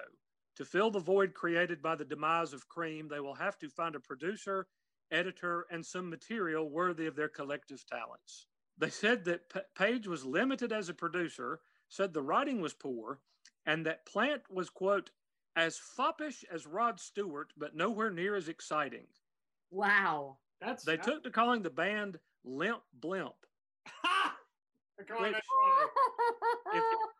To fill the void created by the demise of Cream, they will have to find a producer, editor, and some material worthy of their collective talents. They said that P- Page was limited as a producer, said the writing was poor, and that Plant was, quote, as foppish as Rod Stewart, but nowhere near as exciting. Wow. That's They took to calling the band Limp Blimp. Ha! They're calling Which- If-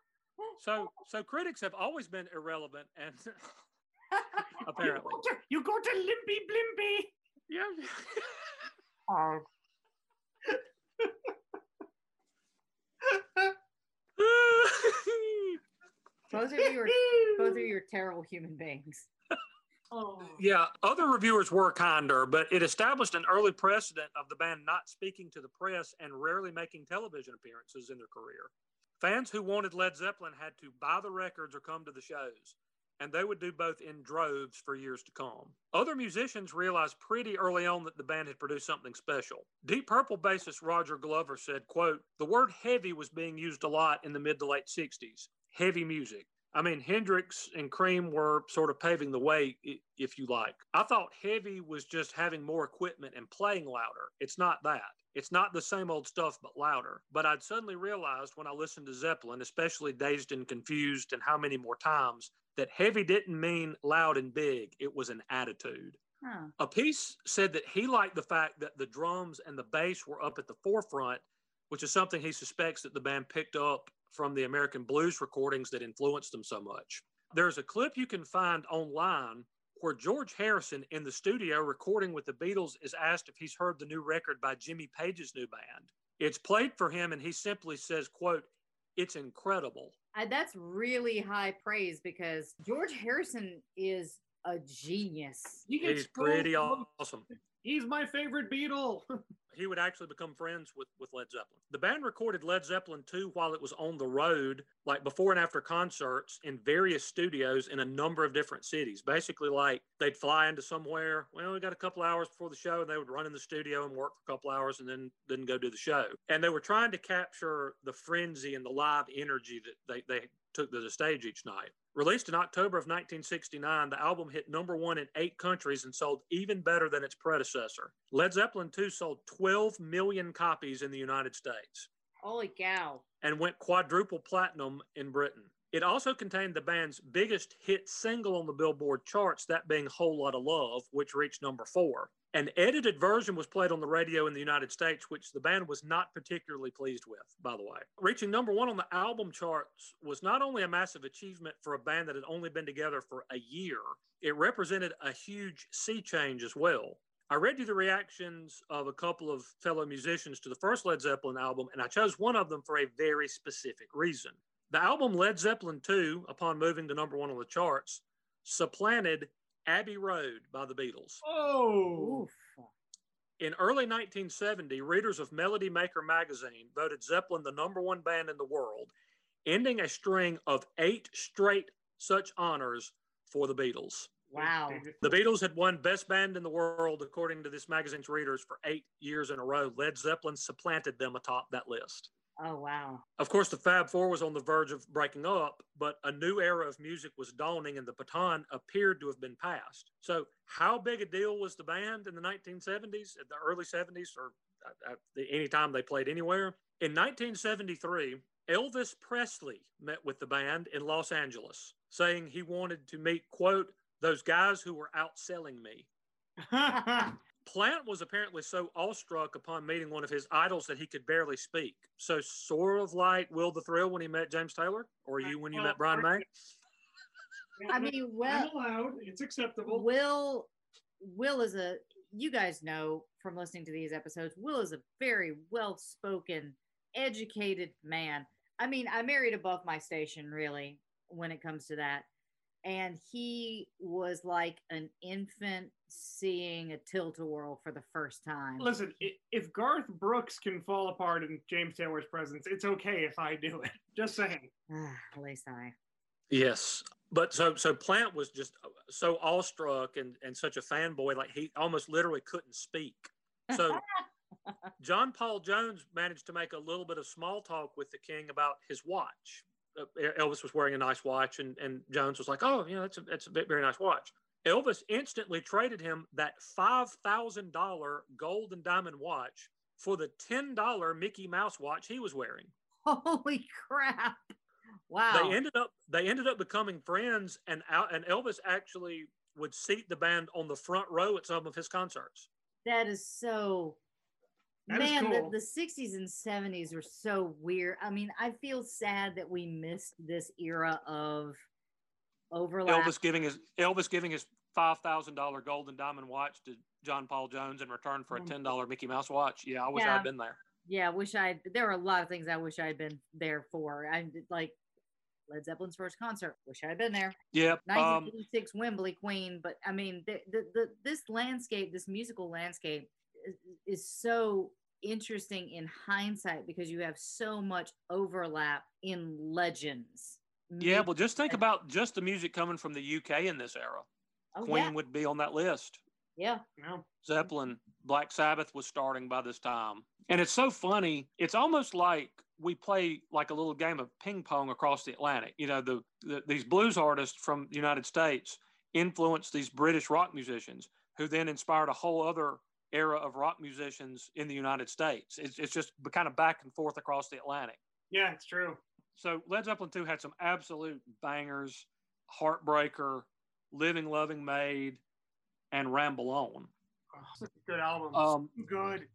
So, so critics have always been irrelevant, and apparently, You go to, you go to Limpy Blimpy. yeah. both of you are both of you are terrible human beings. Oh. Yeah, other reviewers were kinder, but it established an early precedent of the band not speaking to the press and rarely making television appearances in their career. Fans who wanted Led Zeppelin had to buy the records or come to the shows, and they would do both in droves for years to come. Other musicians realized pretty early on that the band had produced something special. Deep Purple bassist Roger Glover said, quote, "The word heavy was being used a lot in the mid to late 60s. Heavy music. I mean, Hendrix and Cream were sort of paving the way, if you like. I thought heavy was just having more equipment and playing louder. It's not that. It's not the same old stuff, but louder. But I'd suddenly realized when I listened to Zeppelin, especially Dazed and Confused and How Many More Times, that heavy didn't mean loud and big. It was an attitude. Huh. Appice said that he liked the fact that the drums and the bass were up at the forefront, which is something he suspects that the band picked up from the American blues recordings that influenced them so much. There's a clip you can find online where George Harrison in the studio recording with the Beatles is asked if he's heard the new record by Jimmy Page's new band. It's played for him and he simply says, quote, it's incredible. I, that's really high praise because George Harrison is a genius. He gets He's pretty awesome. He's my favorite Beatle. he would actually become friends with, with Led Zeppelin. The band recorded Led Zeppelin 2 while it was on the road, like before and after concerts in various studios in a number of different cities. Basically, like they'd fly into somewhere, well, we got a couple hours before the show, and they would run in the studio and work for a couple hours and then then go do the show. And they were trying to capture the frenzy and the live energy that they, they took to the stage each night. Released in October of 1969, the album hit number one in eight countries and sold even better than its predecessor. Led Zeppelin II sold 12 million copies in the United States Holy cow. and went quadruple platinum in Britain. It also contained the band's biggest hit single on the Billboard charts, that being Whole Lotta Love, which reached number four. An edited version was played on the radio in the United States, which the band was not particularly pleased with, by the way. Reaching number one on the album charts was not only a massive achievement for a band that had only been together for a year, it represented a huge sea change as well. I read you the reactions of a couple of fellow musicians to the first Led Zeppelin album, and I chose one of them for a very specific reason. The album Led Zeppelin II, upon moving to number one on the charts, supplanted Abbey Road by the Beatles. Oh. Oof. In early 1970, readers of Melody Maker magazine voted Zeppelin the number one band in the world, ending a string of eight straight such honors for the Beatles. Wow. The Beatles had won Best Band in the World, according to this magazine's readers, for eight years in a row. Led Zeppelin supplanted them atop that list. Oh wow. Of course, the Fab Four was on the verge of breaking up, but a new era of music was dawning and the baton appeared to have been passed. So, how big a deal was the band in the 1970s, the early 70s, or uh, uh, any time they played anywhere? In 1973, Elvis Presley met with the band in Los Angeles, saying he wanted to meet, quote, those guys who were outselling me. Plant was apparently so awestruck upon meeting one of his idols that he could barely speak. So, sort of like Will the Thrill when he met James Taylor, or you when you met Brian May. I mean, well, I'm allowed. It's acceptable. Will Will is a you guys know from listening to these episodes, Will is a very well spoken, educated man. I mean, I married above my station, really, when it comes to that. And he was like an infant seeing a tilt a whirl for the first time. Listen, if Garth Brooks can fall apart in James Taylor's presence, it's okay if I do it. Just saying. Ah, at least I. Yes, but so so Plant was just uh, so awestruck and and such a fanboy, like he almost literally couldn't speak. So John Paul Jones managed to make a little bit of small talk with the king about his watch. Uh, Elvis was wearing a nice watch, and and Jones was like, "Oh, you know, that's a that's a very nice watch." Elvis instantly traded him that five thousand dollar gold and diamond watch for the $10 Mickey Mouse watch he was wearing. Holy crap! Wow. They ended up they ended up becoming friends and out and Elvis actually would seat the band on the front row at some of his concerts. That is so. That is Man, cool. the, the 60s and 70s were so weird. I mean, I feel sad that we missed this era of overlap. Elvis giving his Elvis giving his five thousand dollar golden diamond watch to John Paul Jones in return for a Mm. ten dollar Mickey Mouse watch. Yeah, I wish Yeah. I'd been there. Yeah, I wish I. There were a lot of things I wish I had been there for. I like Led Zeppelin's first concert. Wish I had been there. Yep. Um, 1986 Wembley Queen. But I mean, the, the, the this landscape, this musical landscape, is, is so interesting in hindsight because you have so much overlap in legends. Yeah, well, just think about just the music coming from the UK in this era. oh, Queen yeah, would be on that list. yeah. No. Zeppelin, Black Sabbath was starting by this time. And it's so funny. It's almost like we play like a little game of ping pong across the Atlantic. You know, the, the these blues artists from the United States influenced these British rock musicians who then inspired a whole other era of rock musicians in the United States. It's, it's just kind of back and forth across the Atlantic. Yeah, it's true. So Led Zeppelin 2 had some absolute bangers, Heartbreaker, Living, Loving, Maid, and Ramble On. Oh, such a good album. Um, good.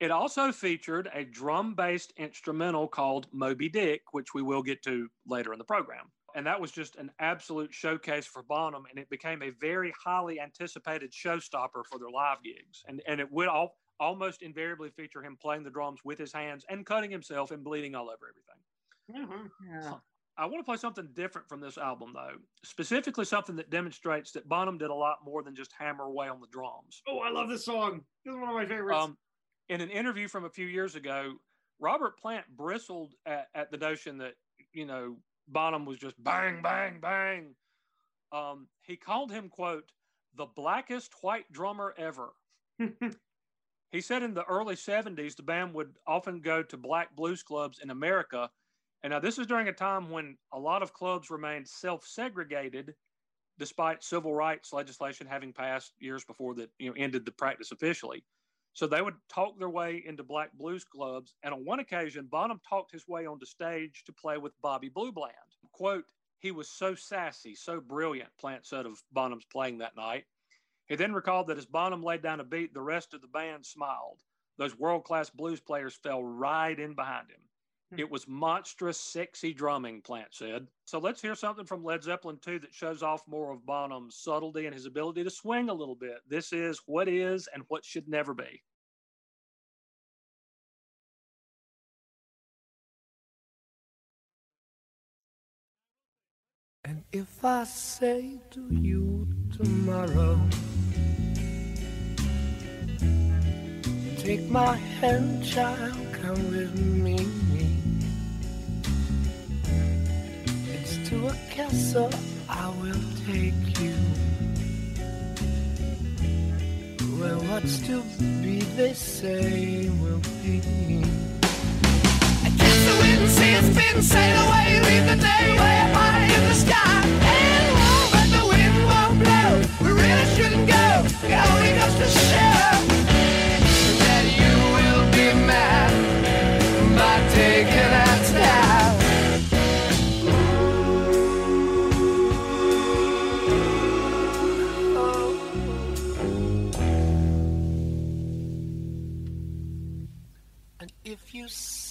It also featured a drum based instrumental called Moby Dick, which we will get to later in the program. And that was just an absolute showcase for Bonham, and it became a very highly anticipated showstopper for their live gigs. And, and it would all, almost invariably feature him playing the drums with his hands and cutting himself and bleeding all over everything. Mhm. Yeah. I want to play something different from this album, though, specifically something that demonstrates that Bonham did a lot more than just hammer away on the drums. Oh, I love this song. This is one of my favorites. Um, in an interview from a few years ago, Robert Plant bristled at, at the notion that you know Bonham was just bang, bang, bang. Um, he called him quote the blackest white drummer ever. He said in the early 70s, the band would often go to black blues clubs in America. And now, this is during a time when a lot of clubs remained self segregated, despite civil rights legislation having passed years before that you know, ended the practice officially. So they would talk their way into black blues clubs. And on one occasion, Bonham talked his way onto stage to play with Bobby Blue Bland. Quote, he was so sassy, so brilliant, Plant said of Bonham's playing that night. He then recalled that as Bonham laid down a beat, the rest of the band smiled. Those world class blues players fell right in behind him. Hmm. It was monstrous, sexy drumming, Plant said. So let's hear something from Led Zeppelin 2 that shows off more of Bonham's subtlety and his ability to swing a little bit. This is What Is and What Should Never Be. And if I say to you tomorrow, take my hand, child, come with me. To a castle I will take you. Where what's to be, they say, will be. I kiss the wind its spin, sail away, leave the day way up high in the sky. And warm, but the wind won't blow. We really shouldn't go. It only goes to show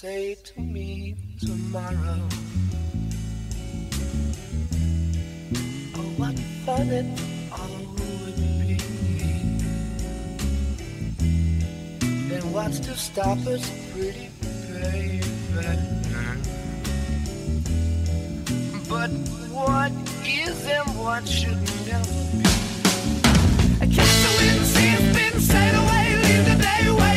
say to me tomorrow, oh, what fun it all would be, then what's to stop us, pretty baby? But what is and what should never be? I kiss the wind, see it spin, sail away, leave the day way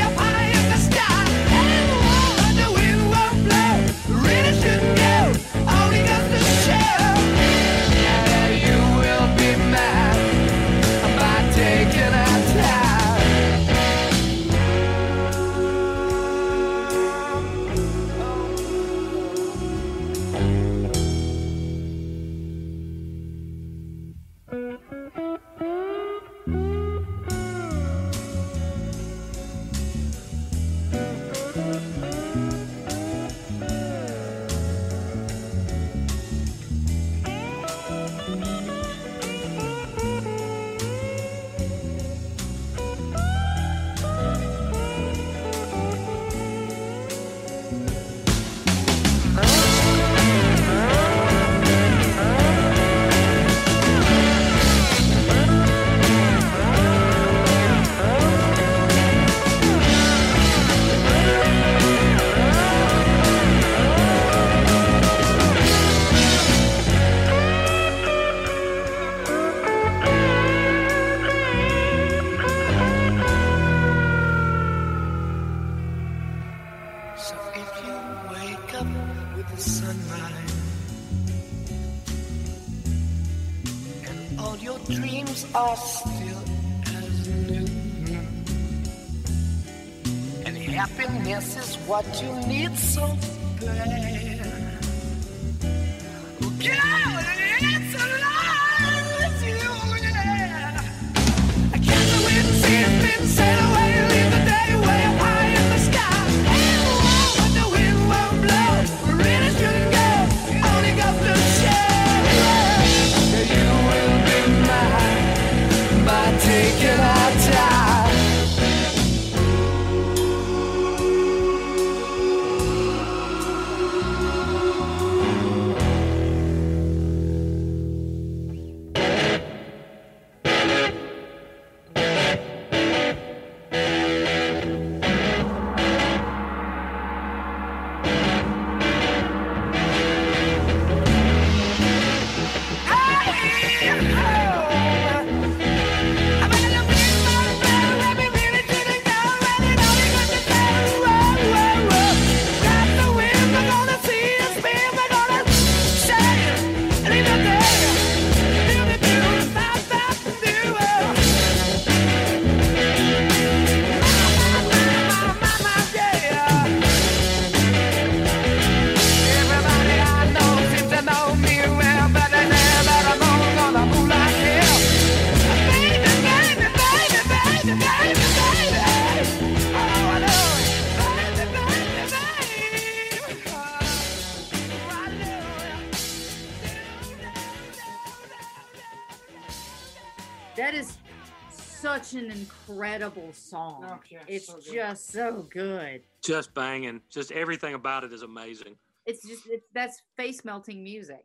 incredible song. Oh, yeah, it's so good. just so good. Just banging. Just everything about it is amazing. It's just it's that's face melting music.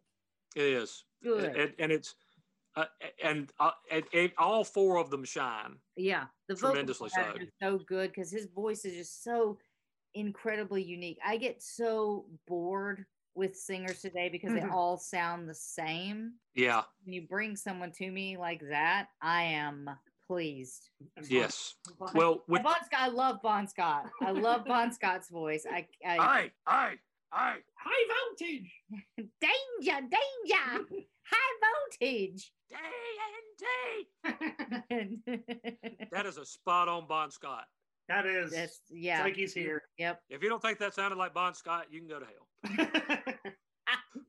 It is. Good. And, and it's uh, and uh, and, and all four of them shine. Yeah, the vocals Tremendously so. so good because his voice is just so incredibly unique. I get so bored with singers today because they Mhm. all sound the same. Yeah. When you bring someone to me like that, I am pleased. And Yes. Bon- Well, with Bon Scott, I love Bon Scott. I love Bon Scott's voice. I, I I I I high voltage. danger, danger, high voltage. D That is a spot on Bon Scott. That is. That's It's yeah. like he's here. Yep. If you don't think that sounded like Bon Scott, you can go to hell.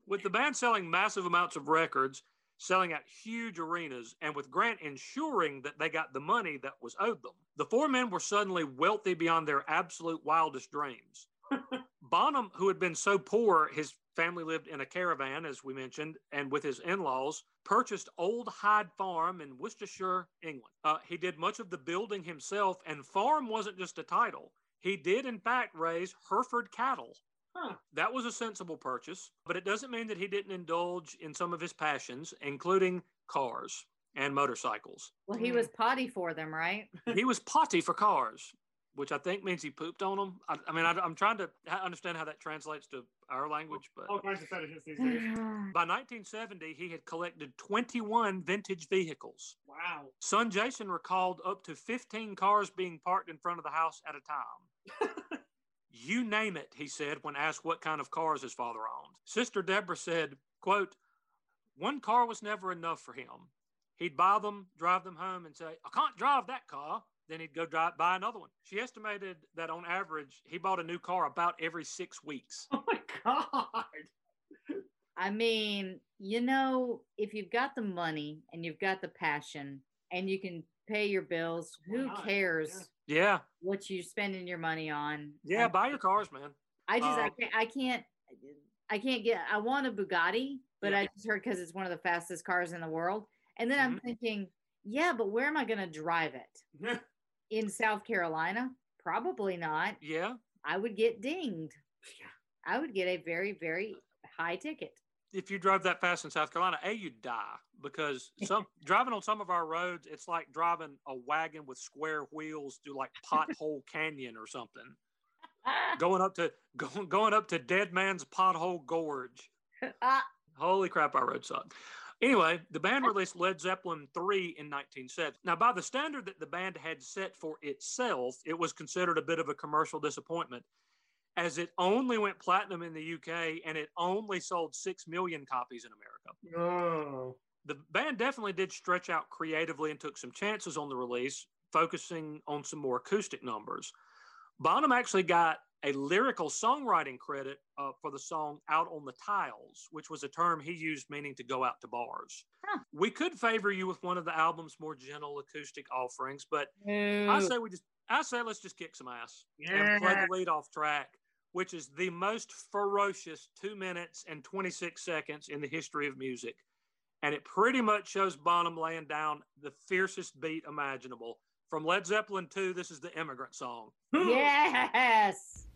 With the band selling massive amounts of records, selling at huge arenas, and with Grant ensuring that they got the money that was owed them, the four men were suddenly wealthy beyond their absolute wildest dreams. Bonham, who had been so poor, his family lived in a caravan, as we mentioned, and with his in laws, purchased Old Hyde Farm in Worcestershire, England. Uh, he did much of the building himself, and farm wasn't just a title. He did, in fact, raise Hereford cattle. Huh. That was a sensible purchase, but it doesn't mean that he didn't indulge in some of his passions, including cars and motorcycles. Well, he was potty for them, right? he was potty for cars, which I think means he pooped on them. I, I mean, I, am trying to understand how that translates to our language, but All kinds of fetishes these days. by 1970, he had collected 21 vintage vehicles. Wow. Son Jason recalled up to 15 cars being parked in front of the house at a time. you name it, he said when asked what kind of cars his father owned. Sister Deborah said, quote, one car was never enough for him. He'd buy them, drive them home, and say, I can't drive that car. Then he'd go drive, buy another one. She estimated that on average, he bought a new car about every six weeks. Oh my god. I mean, you know, if you've got the money and you've got the passion and you can pay your bills, Why who not? cares Yeah, what you're spending your money on? yeah, I, buy your cars, man. I just, I um, can't, I can't, I can't get. I want a Bugatti, but Yeah. I just heard because it's one of the fastest cars in the world. And then I'm thinking, yeah, but where am I going to drive it? In South Carolina? Probably not. Yeah, I would get dinged. Yeah. I would get a very, very high ticket. if you drove that fast in South Carolina, a you'd die because some driving on some of our roads, it's like driving a wagon with square wheels through like Pothole Canyon or something. Going up to going going up to Dead Man's Pothole Gorge. Ah, Holy crap, our road sucked. Anyway, the band released Led Zeppelin 3 in 1970. Now, by the standard that the band had set for itself, it was considered a bit of a commercial disappointment. as it only went platinum in the UK and it only sold 6 million copies in America. Oh. The band definitely did stretch out creatively and took some chances on the release, focusing on some more acoustic numbers. Bonham actually got a lyrical songwriting credit uh, for the song Out on the Tiles, which was a term he used meaning to go out to bars. Huh. We could favor you with one of the album's more gentle acoustic offerings, but I say we just I say let's just kick some ass Yeah. and play the lead off track, which is the most ferocious two minutes and 26 seconds in the history of music. And it pretty much shows Bonham laying down the fiercest beat imaginable. From Led Zeppelin 2, this is the immigrant song. Yes.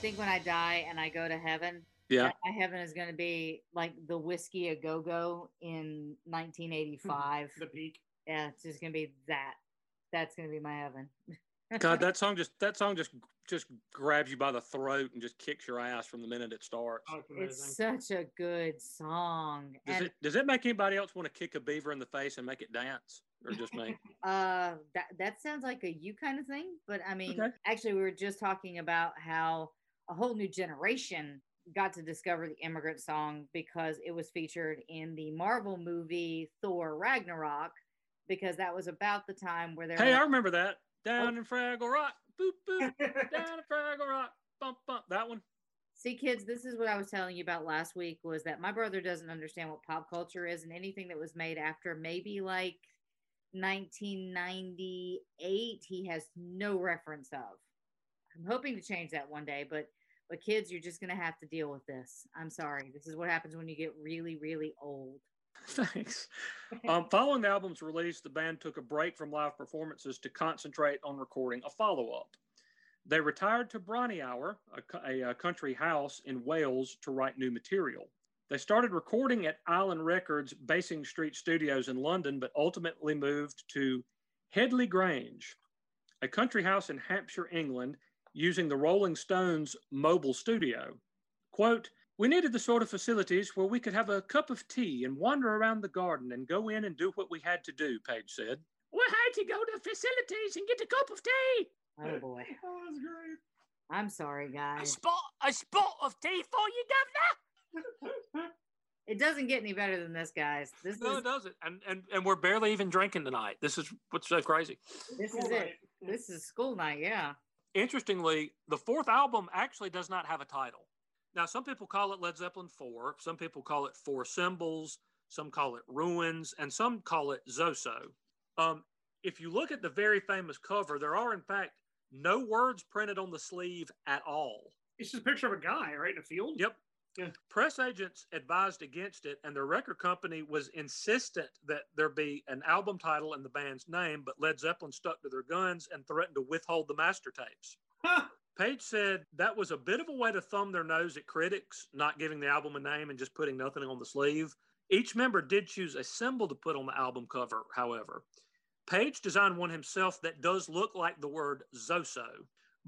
Think when I die and I go to heaven, Yeah. my heaven is going to be like the Whisky a Go Go in 1985. The peak. yeah, it's just going to be that. That's going to be my heaven. God, that song just that song just just grabs you by the throat and just kicks your ass from the minute it starts. Oh, it's. It's such a good song. Does and it does it make anybody else want to kick a beaver in the face and make it dance? Or just me? uh that that sounds like a you kind of thing, but I mean, Okay. actually we were just talking about how a whole new generation got to discover the immigrant song because it was featured in the Marvel movie Thor Ragnarok because that was about the time where there hey, I remember that. Down oh. in Fraggle Rock. Boop boop. Down in Fraggle Rock. Bump bump. That one. See, kids, this is what I was telling you about last week was that my brother doesn't understand what pop culture is, and anything that was made after maybe like 1998, he has no reference of. I'm hoping to change that one day, but but kids, you're just gonna have to deal with this. I'm sorry. This is what happens when you get really, really old. Thanks. Um, following the album's release, the band took a break from live performances to concentrate on recording a follow up. They retired to Bron-Yr-Aur, a, a, country house in Wales, to write new material. They started recording at Island Records Basing Street Studios in London, but ultimately moved to Headley Grange, a country house in Hampshire, England, using the Rolling Stones mobile studio. Quote, we needed the sort of facilities where we could have a cup of tea and wander around the garden and go in and do what we had to do, Page said. We had to go to facilities and get a cup of tea. Oh boy. That was great. I'm sorry, guys. A spot, a spot of tea for you, Governor. It doesn't get any better than this, guys. This No, is it doesn't. And, and and we're barely even drinking tonight. This is what's so crazy. this is Cool, it. This is school night. Yeah. Interestingly, the fourth album actually does not have a title. Now, some people call it Led Zeppelin 4, some people call it Four Symbols, some call it Ruins, and some call it Zoso. Um, if you look at the very famous cover, there are, in fact, no words printed on the sleeve at all. It's just a picture of a guy right in a field. Yep. Yeah. Press agents advised against it, and the record company was insistent that there be an album title and the band's name, but Led Zeppelin stuck to their guns and threatened to withhold the master tapes. Huh. Page said that was a bit of a way to thumb their nose at critics, not giving the album a name and just putting nothing on the sleeve. Each member did choose a symbol to put on the album cover, however. Page designed one himself that does look like the word Zoso.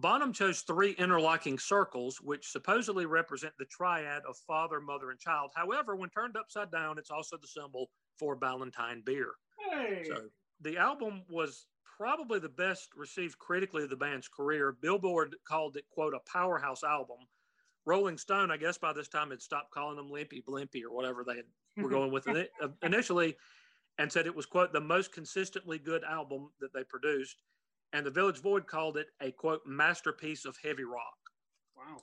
Bonham chose three interlocking circles, which supposedly represent the triad of father, mother, and child. However, when turned upside down, it's also the symbol for Ballantine beer. Hey. So the album was probably the best received critically of the band's career. Billboard called it, quote, a powerhouse album. Rolling Stone, I guess by this time had stopped calling them Limpy Blimpy or whatever they had, were going with initially, and said it was, quote, the most consistently good album that they produced. And the Village Voice called it a, quote, masterpiece of heavy rock. wow.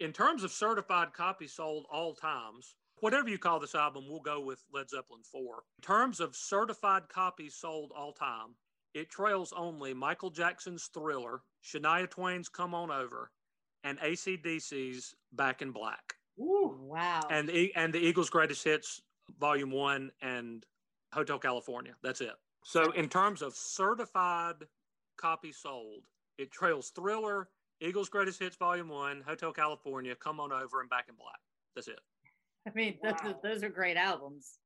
In terms of certified copies sold all times, whatever you call this album, we'll go with Led Zeppelin 4. In terms of certified copies sold all time, it trails only Michael Jackson's Thriller, Shania Twain's Come On Over, and ACDC's Back in Black. Woo. Wow. And, the, and the Eagles' Greatest Hits, Volume 1, and Hotel California. That's it. So, in terms of certified copies sold, it trails Thriller, Eagles' Greatest Hits, Volume 1, Hotel California, Come On Over, and Back in Black. That's it. I mean, those, Wow. those are great albums.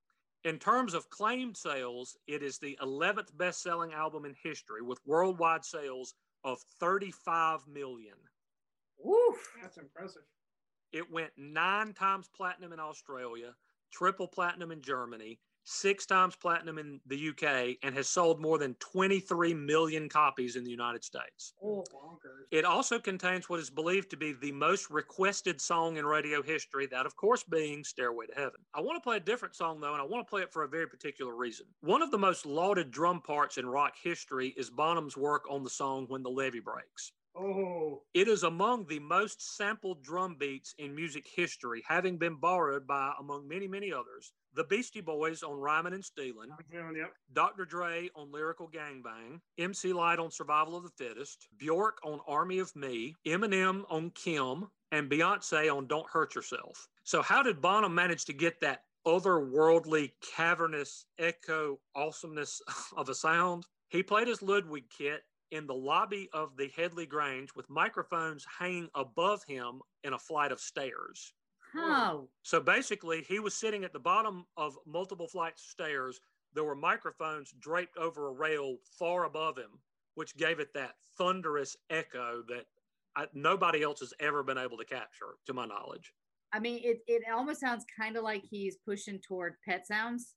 In terms of claimed sales, it is the 11th best selling album in history with worldwide sales of 35 million. Woof. That's impressive. It went nine times platinum in Australia, triple platinum in Germany, six times platinum in the UK, and has sold more than 23 million copies in the United States. Oh, bonkers. It also contains what is believed to be the most requested song in radio history, that, of course, being Stairway to Heaven. I want to play a different song, though, and I want to play it for a very particular reason. One of the most lauded drum parts in rock history is Bonham's work on the song When the Levee Breaks. Oh, It is among the most sampled drum beats in music history, having been borrowed by, among many, many others, the Beastie Boys on Rhymin' and Stealin', yep. Dr. Dre on Lyrical Gangbang, MC Lyte on Survival of the Fittest, Bjork on Army of Me, Eminem on Kim, and Beyonce on Don't Hurt Yourself. So, how did Bonham manage to get that otherworldly, cavernous, echo awesomeness of a sound? He played his Ludwig kit in the lobby of the Headley Grange with microphones hanging above him in a flight of stairs. Oh, So basically, he was sitting at the bottom of multiple flights of stairs. There were microphones draped over a rail far above him, which gave it that thunderous echo that I, nobody else has ever been able to capture, to my knowledge. I mean, it, it almost sounds kind of like he's pushing toward Pet Sounds.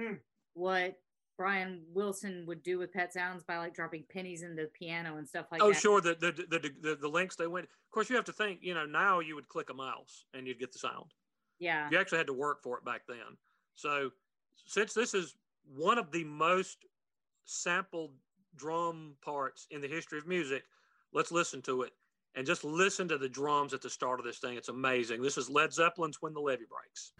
Hmm. What Brian Wilson would do with Pet Sounds by like dropping pennies in the piano and stuff like oh, that. Oh, sure. The, the, the, the, the links they went. Of course, you have to think, you know, now you would click a mouse and you'd get the sound. Yeah. You actually had to work for it back then. So, since this is one of the most sampled drum parts in the history of music, let's listen to it and just listen to the drums at the start of this thing. It's amazing. This is Led Zeppelin's When the Levee Breaks.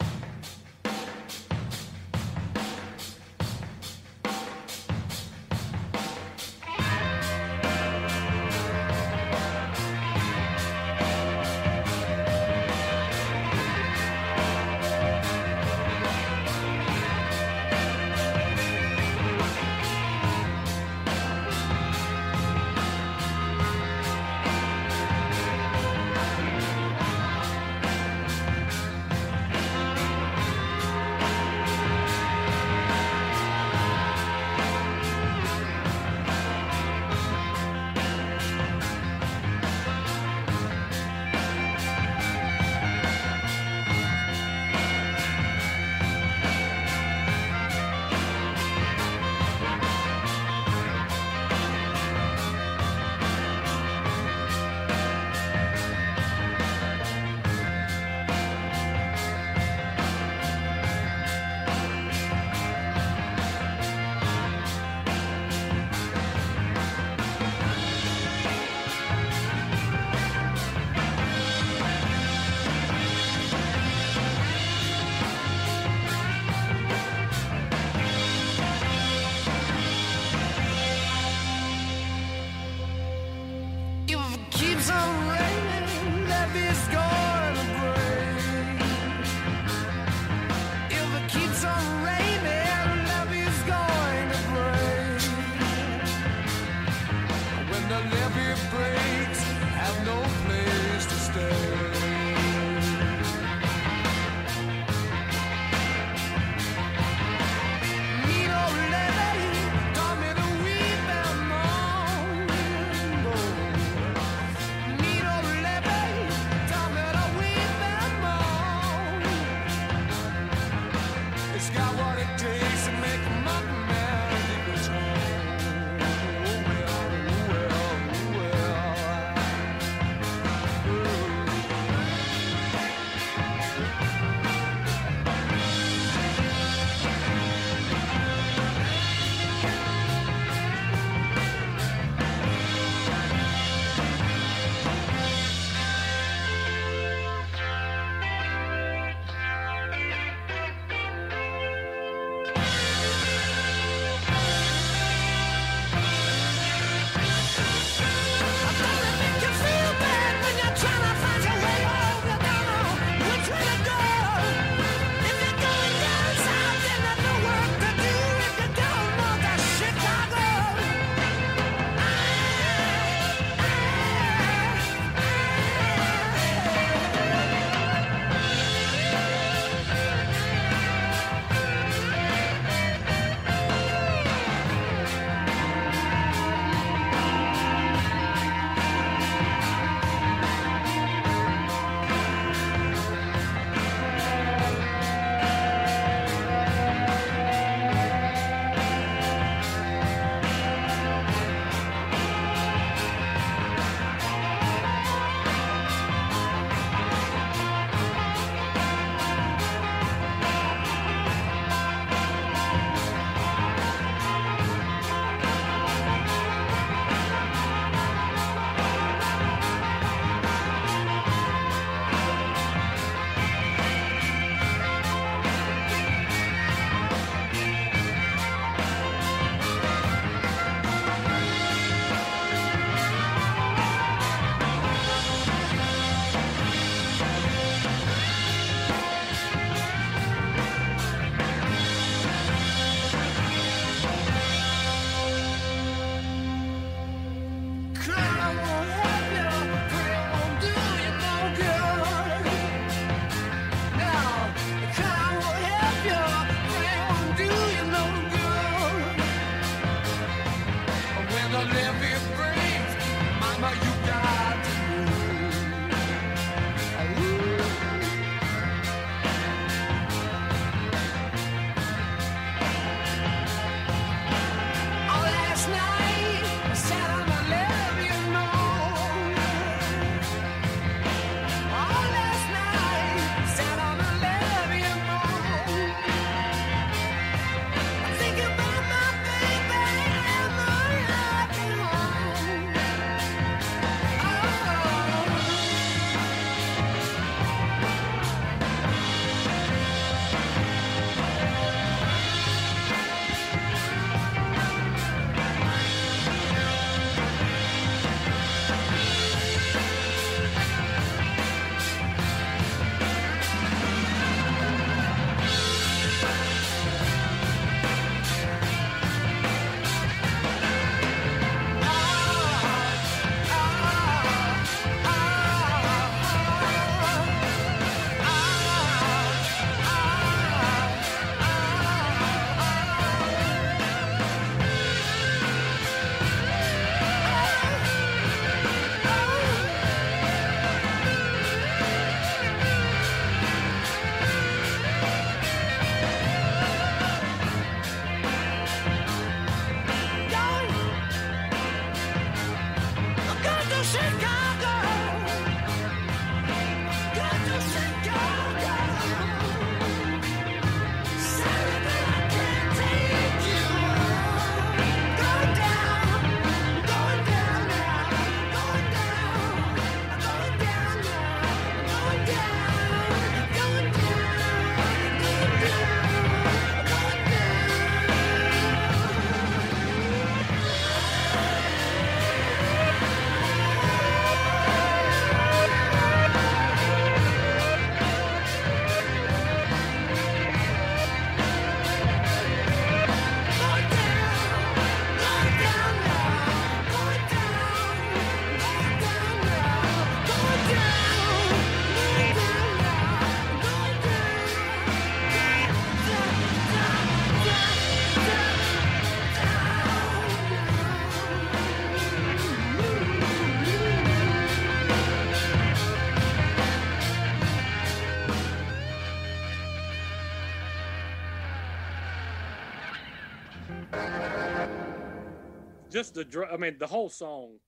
Just the drum. I mean, the whole song,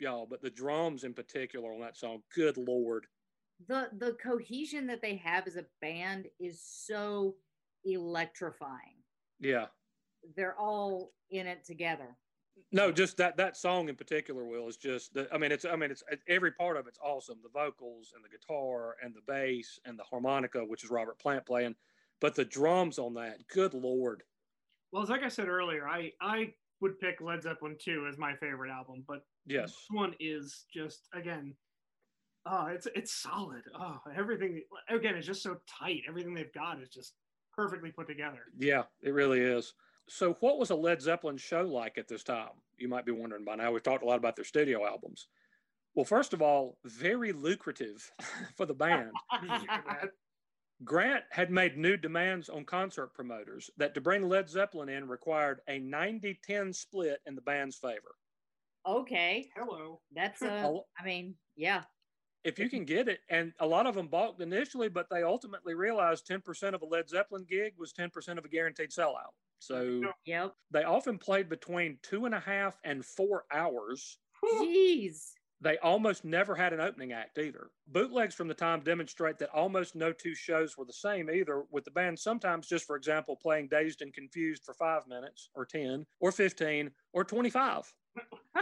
y'all, but the drums in particular on that song. Good lord. the the cohesion that they have as a band is so electrifying. Yeah. They're all in it together. No, just that that song in particular, Will, is just. The, I mean, it's. I mean, it's every part of it's awesome. The vocals and the guitar and the bass and the harmonica, which is Robert Plant playing, but the drums on that. Good lord. Well, it's like I said earlier, I I would pick Led Zeppelin 2 as my favorite album, but Yes. this one is just again, oh, it's it's solid. Oh, everything again is just so tight. Everything they've got is just perfectly put together. Yeah, it really is. So, what was a Led Zeppelin show like at this time? You might be wondering by now. We've talked a lot about their studio albums. Well, first of all, very lucrative for the band. Grant had made new demands on concert promoters that to bring Led Zeppelin in required a 90 10 split in the band's favor. Okay, Hello. that's uh. I mean, yeah, If you can get it, and a lot of them balked initially, but they ultimately realized 10% of a Led Zeppelin gig was 10% of a guaranteed sellout. So yep. they often played between two and a half and four hours. Jeez. They almost never had an opening act either. Bootlegs from the time demonstrate that almost no two shows were the same either, with the band sometimes just, for example, playing Dazed and Confused for five minutes, or 10, or 15, or 25.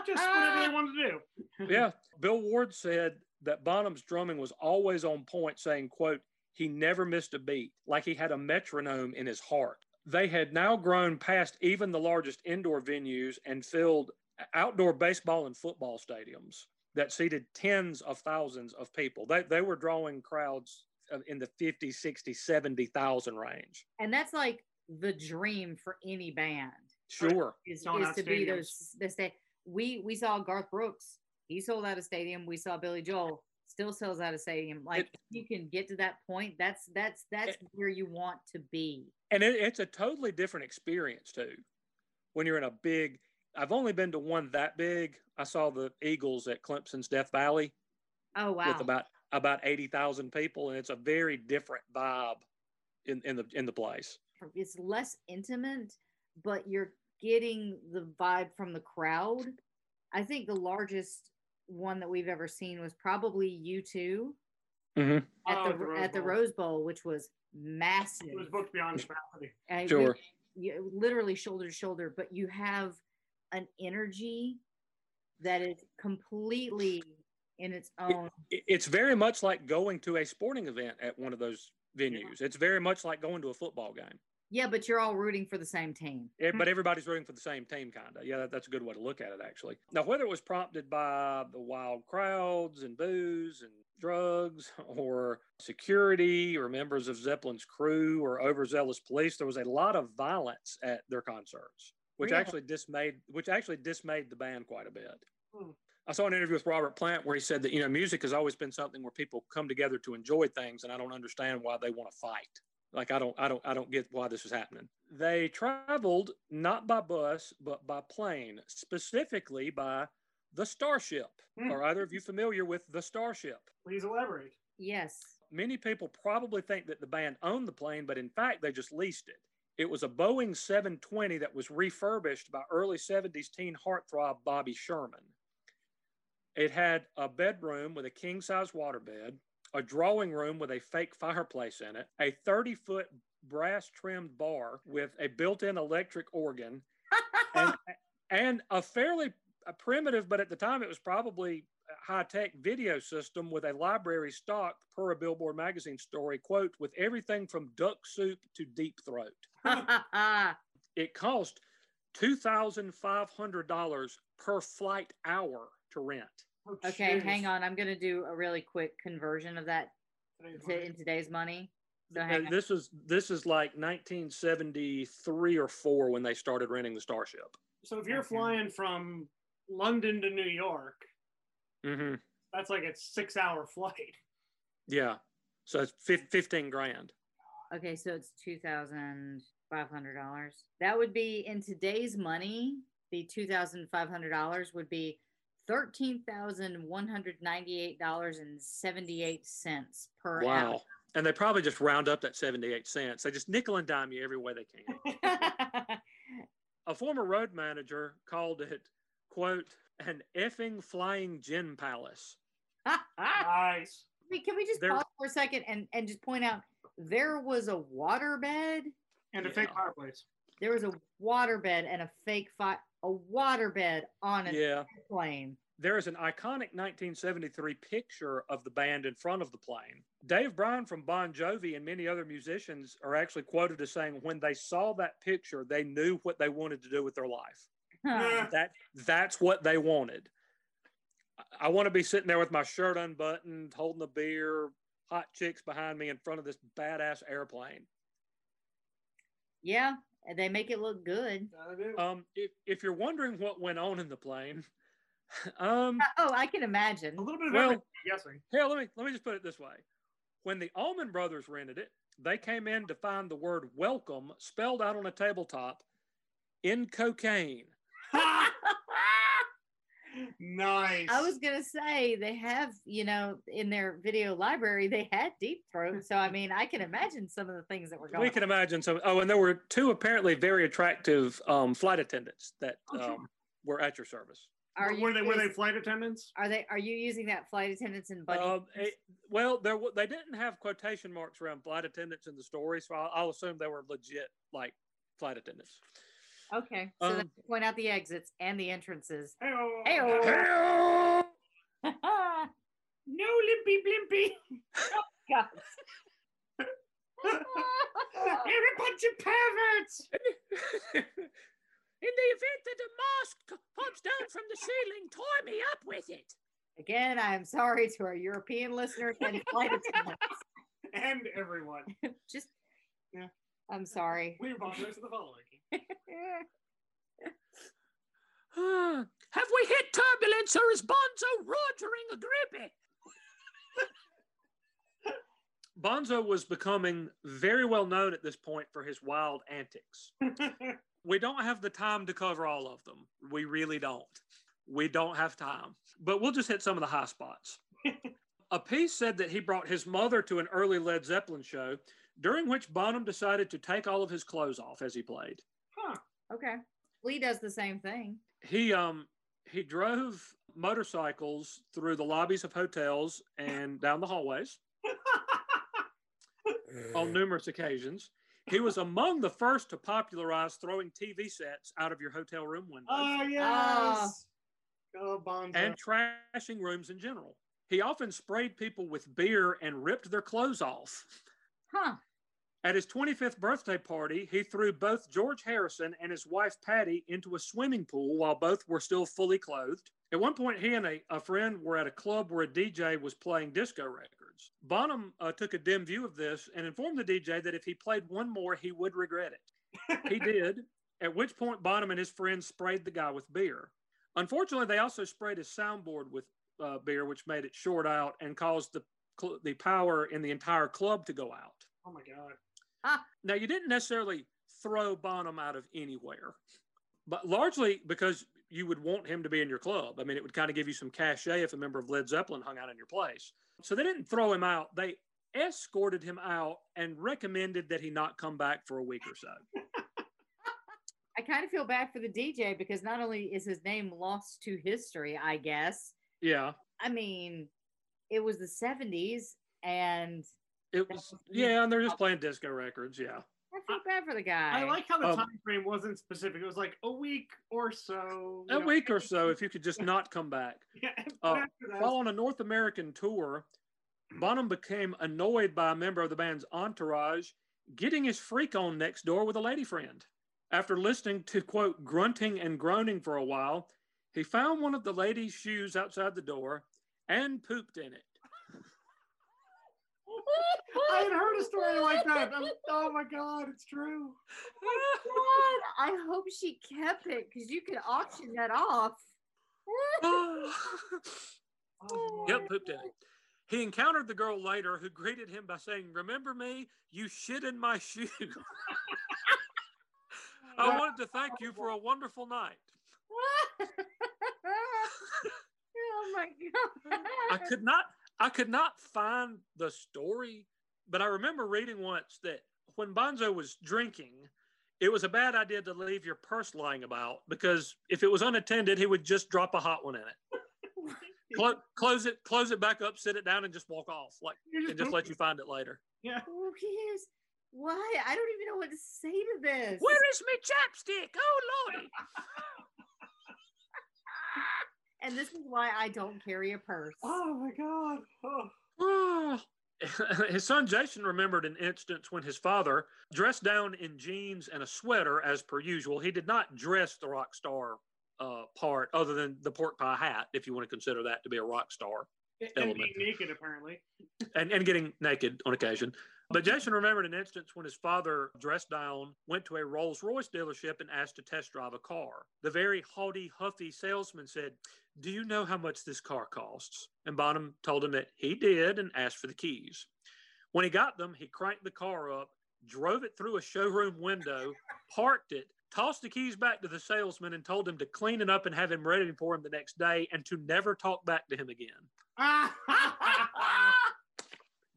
Just whatever they wanted to do. yeah. Bill Ward said that Bonham's drumming was always on point, saying, quote, he never missed a beat, like he had a metronome in his heart. They had now grown past even the largest indoor venues and filled outdoor baseball and football stadiums that seated tens of thousands of people. They, they were drawing crowds in the 50, 60, 70,000 range. And that's like the dream for any band Sure. is, Selling is to be stadiums. those the sta- we we saw Garth Brooks. He sold out a stadium. We saw Billy Joel still sells out a stadium. Like It- you can get to that point. That's that's that's It- where you want to be. and it, it's a totally different experience too when you're in a big i've only been to one that big i saw the eagles at clemson's death valley Oh wow. with about about 80000 people and it's a very different vibe in, in the in the place it's less intimate, but you're getting the vibe from the crowd. I think the largest one that we've ever seen was probably U2 mm-hmm. at Oh, the, the Rose at the Bowl. Rose Bowl, which was massive. It was booked beyond capacity. I re- Sure. you, literally shoulder to shoulder, but you have an energy that is completely in its own. it's very much like going to a sporting event at one of those venues it's very much like going to a football game Yeah, but you're all rooting for the same team. Eh, but everybody's rooting for the same team, kind of. Yeah, that, that's a good way to look at it, actually. Now, whether it was prompted by the wild crowds and booze and drugs, or security, or members of Zeppelin's crew, or overzealous police, there was a lot of violence at their concerts, which Really? actually dismayed, which actually dismayed the band quite a bit. Hmm. I saw an interview with Robert Plant where he said that you know music has always been something where people come together to enjoy things, and I don't understand why they want to fight. Like I don't, I don't, I don't get why this is happening. They traveled not by bus but by plane, specifically by the Starship. Hmm. Are either of you familiar with the Starship? Please elaborate. Yes. Many people probably think that the band owned the plane, but in fact they just leased it. It was a Boeing 720 that was refurbished by early 70s teen heartthrob Bobby Sherman. It had a bedroom with a king size waterbed, a drawing room with a fake fireplace in it, a 30 foot brass trimmed bar with a built in electric organ, and, and a fairly uh, primitive, but at the time it was probably high tech video system with a library stocked per a Billboard magazine story, quote, with everything from duck soup to deep throat. It cost $2,500 per flight hour to rent. Oh, okay, jeez. hang on. I'm going to do a really quick conversion of that Today's to, in today's money. So Uh, on. this is this is like 1973 or four when they started renting the Starship. So if you're Okay. flying from London to New York, Mm-hmm. that's like a six-hour flight. Yeah, so it's fif- 15 grand. Okay, so it's two thousand five hundred dollars. That would be in today's money. The two thousand five hundred dollars would be thirteen thousand one hundred ninety-eight dollars and seventy-eight cents per Wow. And they probably just round up that 78 cents. They just nickel and dime you every way they can. A former road manager called it, quote, an effing flying gin palace. Nice. Wait, Can we just There- pause for a second and, and just point out there was a waterbed? And a Yeah. fake fireplace. There was a waterbed and a fake fire, a waterbed on an Yeah. airplane. There is an iconic 1973 picture of the band in front of the plane. Dave Bryan from Bon Jovi and many other musicians are actually quoted as saying when they saw that picture, they knew what they wanted to do with their life. Huh. That that's what they wanted. I- I want to be sitting there with my shirt unbuttoned, holding a beer, hot chicks behind me in front of this badass airplane. Yeah, they make it look good. Um, if, if you're wondering what went on in the plane, um, Oh, I can imagine. a little bit of well- everything, I'm guessing. Here, let me let me just put it this way: when the Allman Brothers rented it, they came in to find the word "welcome" spelled out on a tabletop in cocaine. Nice. I was gonna say they have, you know, in their video library, they had deep throat. So I mean, I can imagine some of the things that were going. We can imagine some. Oh, and there were two apparently very attractive um, flight attendants that Oh, sure. um, were at your service. Are were you they were they flight attendants? Are they? Are you using that flight attendants and buddy? Um, eh, well, there they didn't have quotation marks around flight attendants in the story, so I'll, I'll assume they were legit like flight attendants. Okay, so then um, point out the exits and the entrances. Hey-o. Hey-o. Hey-oh! No limpy blimpy. God. You're a bunch of perverts. In the event that a mask pops down from the ceiling, tie me up with it. Again, I am sorry to our European listeners and flight attendants. And everyone. Just, Yeah. I'm sorry. We apologize for the following. Have we hit turbulence or is Bonzo rogering a grippy? Bonzo was becoming very well known at this point for his wild antics. we don't have the time to cover all of them. We really don't. We don't have time. But we'll just hit some of the high spots. Appice said that he brought his mother to an early Led Zeppelin show, during which Bonham decided to take all of his clothes off as he played. Huh. okay. Lee does the same thing. He um he drove motorcycles through the lobbies of hotels and down the hallways on numerous occasions. He was among the first to popularize throwing TV sets out of your hotel room windows Oh yes. Go Bonzo. and trashing rooms in general. He often sprayed people with beer and ripped their clothes off. Huh. At his 25th birthday party, he threw both George Harrison and his wife Pattie into a swimming pool while both were still fully clothed. At one point, he and a, a friend were at a club where a DJ was playing disco records. Bonham uh, took a dim view of this and informed the DJ that if he played one more, he would regret it. He did, at which point, Bonham and his friends sprayed the guy with beer. Unfortunately, they also sprayed his soundboard with uh, beer, which made it short out and caused the, cl- the power in the entire club to go out. oh my god. Now, you didn't necessarily throw Bonham out of anywhere, but largely because you would want him to be in your club. I mean, it would kind of give you some cachet if a member of Led Zeppelin hung out in your place. So they didn't throw him out. They escorted him out and recommended that he not come back for a week or so. I kind of feel bad for the DJ because not only is his name lost to history, I guess. Yeah, I mean, it was the 70s and it was. Yeah, and they're just playing disco records. Yeah. I feel bad for the guy. I like how the Um, time frame wasn't specific. It was like a week or so. A know, week or so, if you could just not come back. Yeah. Uh, but after that, While on a North American tour, Bonham became annoyed by a member of the band's entourage getting his freak on next door with a lady friend. After listening to, quote, grunting and groaning for a while, he found one of the lady's shoes outside the door and pooped in it. I had heard a story like that. I'm- oh my god, it's true. God, I hope she kept it because you could auction that off. Oh, yep, pooped in it. He encountered the girl later who greeted him by saying, Remember me? You shit in my shoe. I wanted to thank you for a wonderful night. oh my god! I could not I could not find the story, but I remember reading once that when Bonzo was drinking, it was a bad idea to leave your purse lying about because if it was unattended, he would just drop a hot one in it. Clo- close it, close it back up, sit it down, and just walk off. Like, You're and just let you find it later. Yeah. Who cares? Why? I don't even know what to say to this. Where is my chapstick? Oh lordy! And this is why I don't carry a purse. Oh my god. Oh. His son Jason remembered an instance when his father, dressed down in jeans and a sweater as per usual, he did not dress the rock star uh, part other than the pork pie hat, if you want to consider that to be a rock star, And Element. being naked apparently. and, and getting naked on occasion. But Jason remembered an instance when his father, dressed down, went to a Rolls Royce dealership and asked to test drive a car. The very haughty, huffy salesman said, Do you know how much this car costs? And Bonham told him that he did and asked for the keys. When he got them, he cranked the car up, drove it through a showroom window, parked it, tossed the keys back to the salesman, and told him to clean it up and have him ready for him the next day and to never talk back to him again.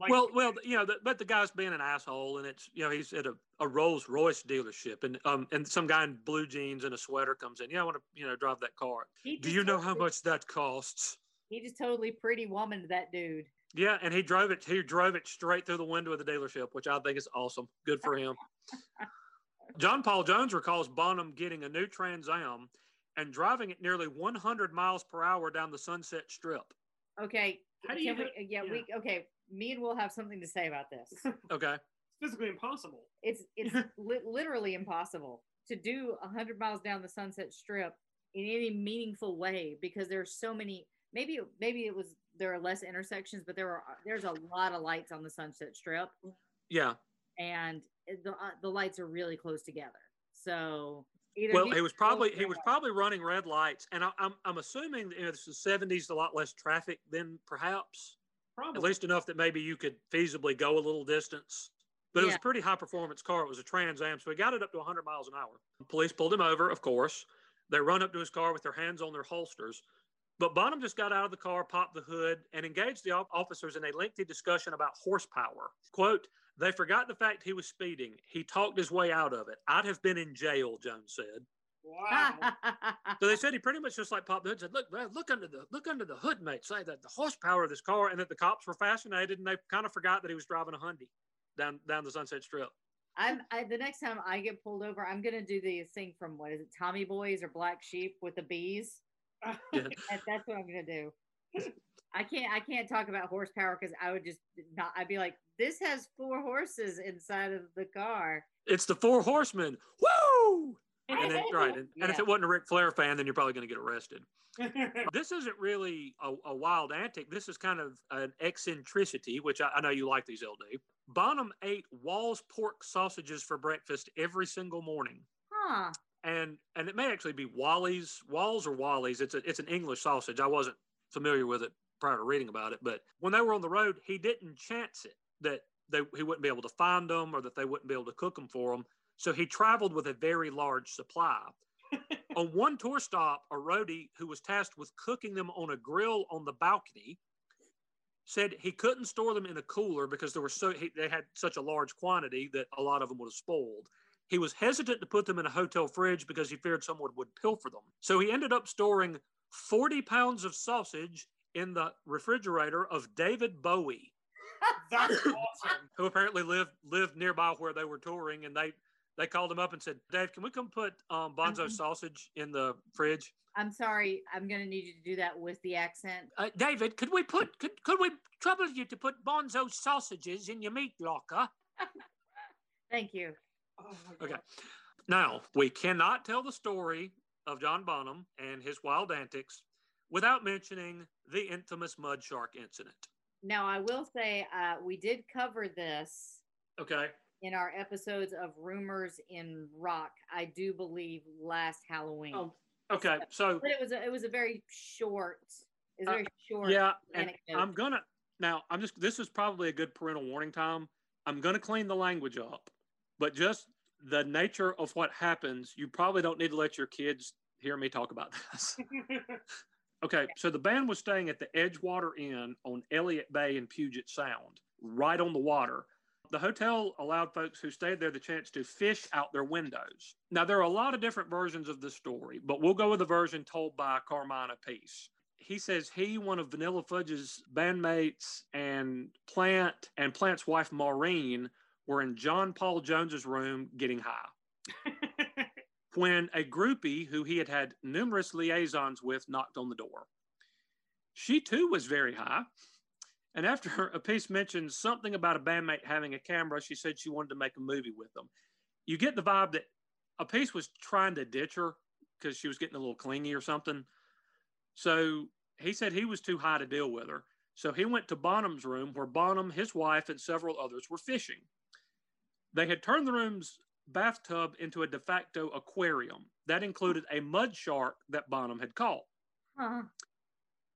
Like, well, well, you know, the, but the guy's being an asshole, and it's you know he's at a, a Rolls Royce dealership, and um and some guy in blue jeans and a sweater comes in. Yeah, I want to you know drive that car. Do you know how much that costs? He just totally pretty woman that dude. Yeah, and he drove it. He drove it straight through the window of the dealership, which I think is awesome. Good for him. John Paul Jones recalls Bonham getting a new Trans Am and driving it nearly 100 miles per hour down the Sunset Strip. Okay. How do you we, yeah, yeah. we okay. Me and Will have something to say about this. Okay. It's physically impossible. It's it's li- literally impossible to do 100 miles down the Sunset Strip in any meaningful way because there's so many. Maybe maybe it was there are less intersections, but there are there's a lot of lights on the Sunset Strip, Yeah. and the uh, the lights are really close together. So either Well, he's he was probably he was probably running red lights, and I, I'm I'm assuming that, you know, this is '70s, a lot less traffic than perhaps, Probably. at least enough that maybe you could feasibly go a little distance. But it was a pretty high performance car. It was a Trans Am, so he got it up to 100 miles an hour. Police pulled him over, of course. They run up to his car with their hands on their holsters. But Bonham just got out of the car, popped the hood, and engaged the officers in a lengthy discussion about horsepower. Quote, they forgot the fact he was speeding. He talked his way out of it. I'd have been in jail, Jones said. Wow. So they said he pretty much just like popped the hood, said, "Look, man, look under the look under the hood, mate. Say that the horsepower of this car, and that the cops were fascinated, and they kind of forgot that he was driving a Hyundai down down the Sunset Strip. I'm I, the next time I get pulled over, I'm gonna do the thing from what is it, Tommy Boys or Black Sheep with the bees. Yeah. That, that's what I'm gonna do. I can't I can't talk about horsepower because I would just not. I'd be like, this has four horses inside of the car. It's the Four Horsemen. Woo! And then right, and, and if it wasn't a Ric Flair fan, then you're probably going to get arrested. This isn't really a, a wild antic. This is kind of an eccentricity, which I, I know you like these LD. Bonham ate Wall's pork sausages for breakfast every single morning. Huh. and and it may actually be Wally's Walls or Wally's. It's a it's an English sausage. I wasn't familiar with it prior to reading about it, but when they were on the road, he didn't chance it that they he wouldn't be able to find them or that they wouldn't be able to cook them for him. So he traveled with a very large supply. on one tour stop, a roadie who was tasked with cooking them on a grill on the balcony said he couldn't store them in a cooler because there were so he, they had such a large quantity that a lot of them would have spoiled. He was hesitant to put them in a hotel fridge because he feared someone would pilfer them. So he ended up storing 40 pounds of sausage in the refrigerator of David Bowie, That's awesome. who apparently lived lived nearby where they were touring, and they they called him up and said, "Dave, can we come put um, Bonzo sausage in the fridge?" I'm sorry. I'm gonna need you to do that with the accent. Uh, David, could we put could, could we trouble you to put Bonzo sausages in your meat locker? Thank you. Oh Okay. Now, we cannot tell the story of John Bonham and his wild antics without mentioning the infamous mud shark incident. Now I will say uh, we did cover this Okay. in our episodes of rumors in rock. I do believe last Halloween. Oh, Okay. So, but it was a, it was a very short. It Uh, very short. yeah, and. I'm going to now, I'm just this is probably a good parental warning time. I'm going to clean the language up, but just the nature of what happens, you probably don't need to let your kids hear me talk about this. Okay, so the band was staying at the Edgewater Inn on Elliott Bay in Puget Sound, right on the water. The hotel allowed folks who stayed there the chance to fish out their windows. Now, there are a lot of different versions of the story, but we'll go with the version told by Carmine Appice. He says he, one of Vanilla Fudge's bandmates, and Plant and Plant's wife Maureen were in John Paul Jones's room getting high when a groupie who he had had numerous liaisons with knocked on the door. She too was very high. And after Appice mentioned something about a bandmate having a camera, she said she wanted to make a movie with them. You get the vibe that Appice was trying to ditch her because she was getting a little clingy or something. So he said he was too high to deal with her. So he went to Bonham's room where Bonham, his wife, and several others were fishing. They had turned the room's bathtub into a de facto aquarium. That included a mud shark that Bonham had caught. Huh.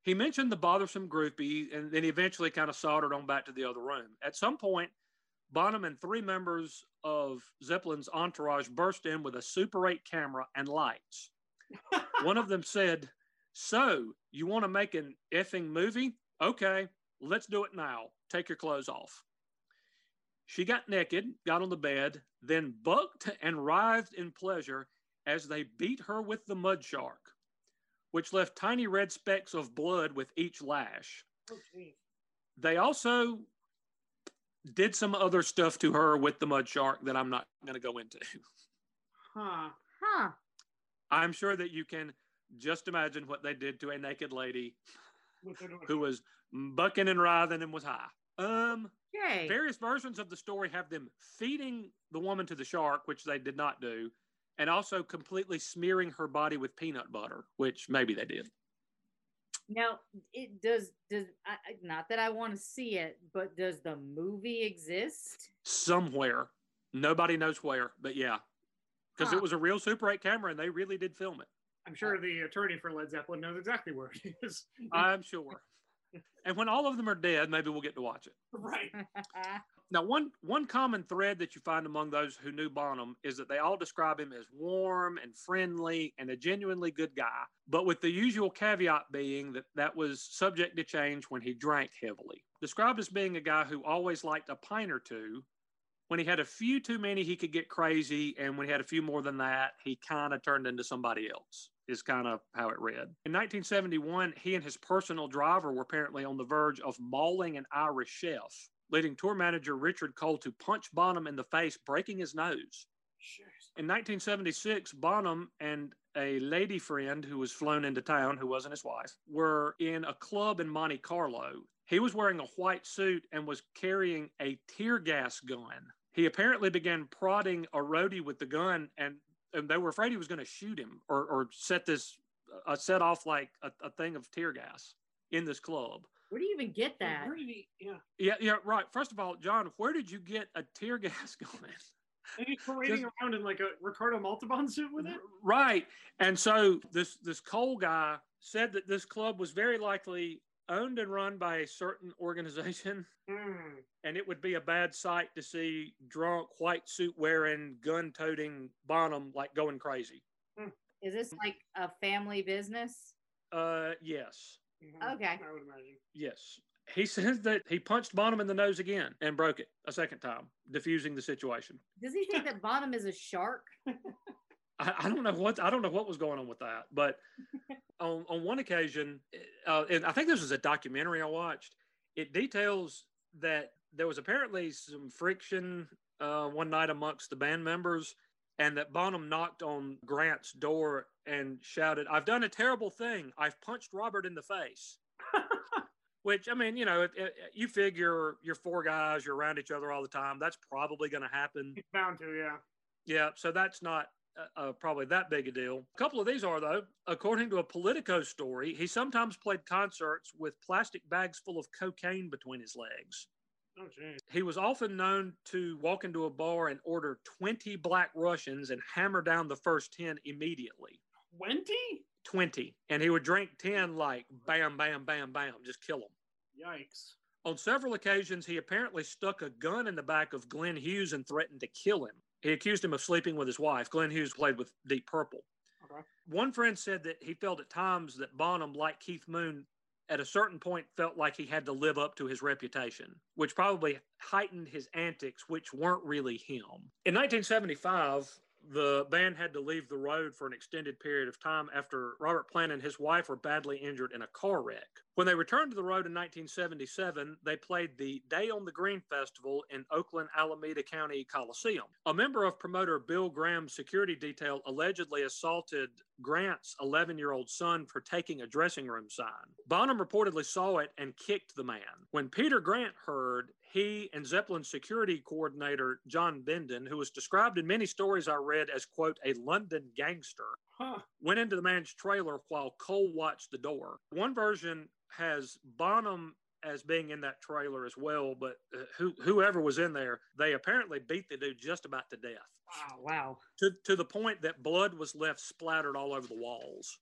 He mentioned the bothersome groupie, and then he eventually kind of soldered on back to the other room. At some point, Bonham and three members of Zeppelin's entourage burst in with a Super 8 camera and lights. One of them said, So, you want to make an effing movie? Okay, let's do it now. Take your clothes off. She got naked, got on the bed, then bucked and writhed in pleasure as they beat her with the mud shark, which left tiny red specks of blood with each lash. Oh. They also did some other stuff to her with the mud shark that I'm not going to go into. Huh. Huh. I'm sure that you can just imagine what they did to a naked lady who was bucking and writhing and was high. Um, Okay. various versions of the story have them feeding the woman to the shark, which they did not do, and also completely smearing her body with peanut butter, which maybe they did. Now, it does does I, I- not that I want to see it, but does the movie exist? Somewhere, nobody knows where, but yeah, because Huh. it was a real Super 8 camera and they really did film it. I'm sure the attorney for Led Zeppelin knows exactly where it is. I'm sure. And when all of them are dead, maybe we'll get to watch it. right. Now, one one common thread that you find among those who knew Bonham is that they all describe him as warm and friendly and a genuinely good guy, but with the usual caveat being that that was subject to change when he drank heavily. Described as being a guy who always liked a pint or two. When he had a few too many, he could get crazy, and when he had a few more than that, he kind of turned into somebody else. Is kind of how it read. In 1971, he and his personal driver were apparently on the verge of mauling an Irish chef leading tour manager Richard Cole to punch Bonham in the face, breaking his nose. In 1976, Bonham and a lady friend who was flown into town, who wasn't his wife, were in a club in Monte Carlo. He was wearing a white suit and was carrying a tear gas gun. He apparently began prodding a roadie with the gun, and, and they were afraid he was going to shoot him or, or set this uh, set off like a, a thing of tear gas in this club. Where do you even get that? Where did he? Yeah. Yeah, yeah, right. First of all, John, where did you get a tear gas gun? And he's parading Just- around in like a Ricardo Montalban suit with it. Right. And so this this Cole guy said that this club was very likely owned and run by a certain organization, Hmm. and it would be a bad sight to see drunk, white suit wearing, gun toting Bonham like going crazy. Is this like a family business? Uh, yes, Mhm. Okay. I would imagine. yes. He says that he punched Bonham in the nose again and broke it a second time, diffusing the situation. Does he think that Bonham is a shark? I, I don't know what I don't know what was going on with that, but on on one occasion, uh, and I think this was a documentary I watched. It details that there was apparently some friction uh, one night amongst the band members, and that Bonham knocked on Grant's door and shouted, "I've done a terrible thing. I've punched Robert in the face." Which I mean, you know, it, it, you figure you're four guys, you're around each other all the time. That's probably going to happen. He's bound to, yeah. Yeah, so that's not uh, uh, probably that big a deal. A couple of these are, though. According to a Politico story, he sometimes played concerts with plastic bags full of cocaine between his legs. Oh. He was often known to walk into a bar and order 20 black Russians and hammer down the first 10 immediately. 20? 20. And he would drink 10 like bam, bam, bam, bam, just kill them. Yikes. On several occasions, he apparently stuck a gun in the back of Glenn Hughes and threatened to kill him. He accused him of sleeping with his wife. Glenn Hughes played with Deep Purple. Okay. One friend said that he felt at times that Bonham, like Keith Moon, at a certain point felt like he had to live up to his reputation, which probably heightened his antics, which weren't really him. In 1975, the band had to leave the road for an extended period of time after Robert Plant and his wife were badly injured in a car wreck. When they returned to the road in 1977, they played the Day on the Green Festival in Oakland Alameda County Coliseum. A member of promoter Bill Graham's security detail allegedly assaulted Grant's 11 year old son for taking a dressing room sign. Bonham reportedly saw it and kicked the man. When Peter Grant heard, he and Zeppelin's security coordinator, John Bindon, who was described in many stories I read as, quote, a London gangster, Huh. went into the man's trailer while Cole watched the door. One version has Bonham as being in that trailer as well, but uh, who, whoever was in there, they apparently beat the dude just about to death Wow. Wow. to, to the point that blood was left splattered all over the walls.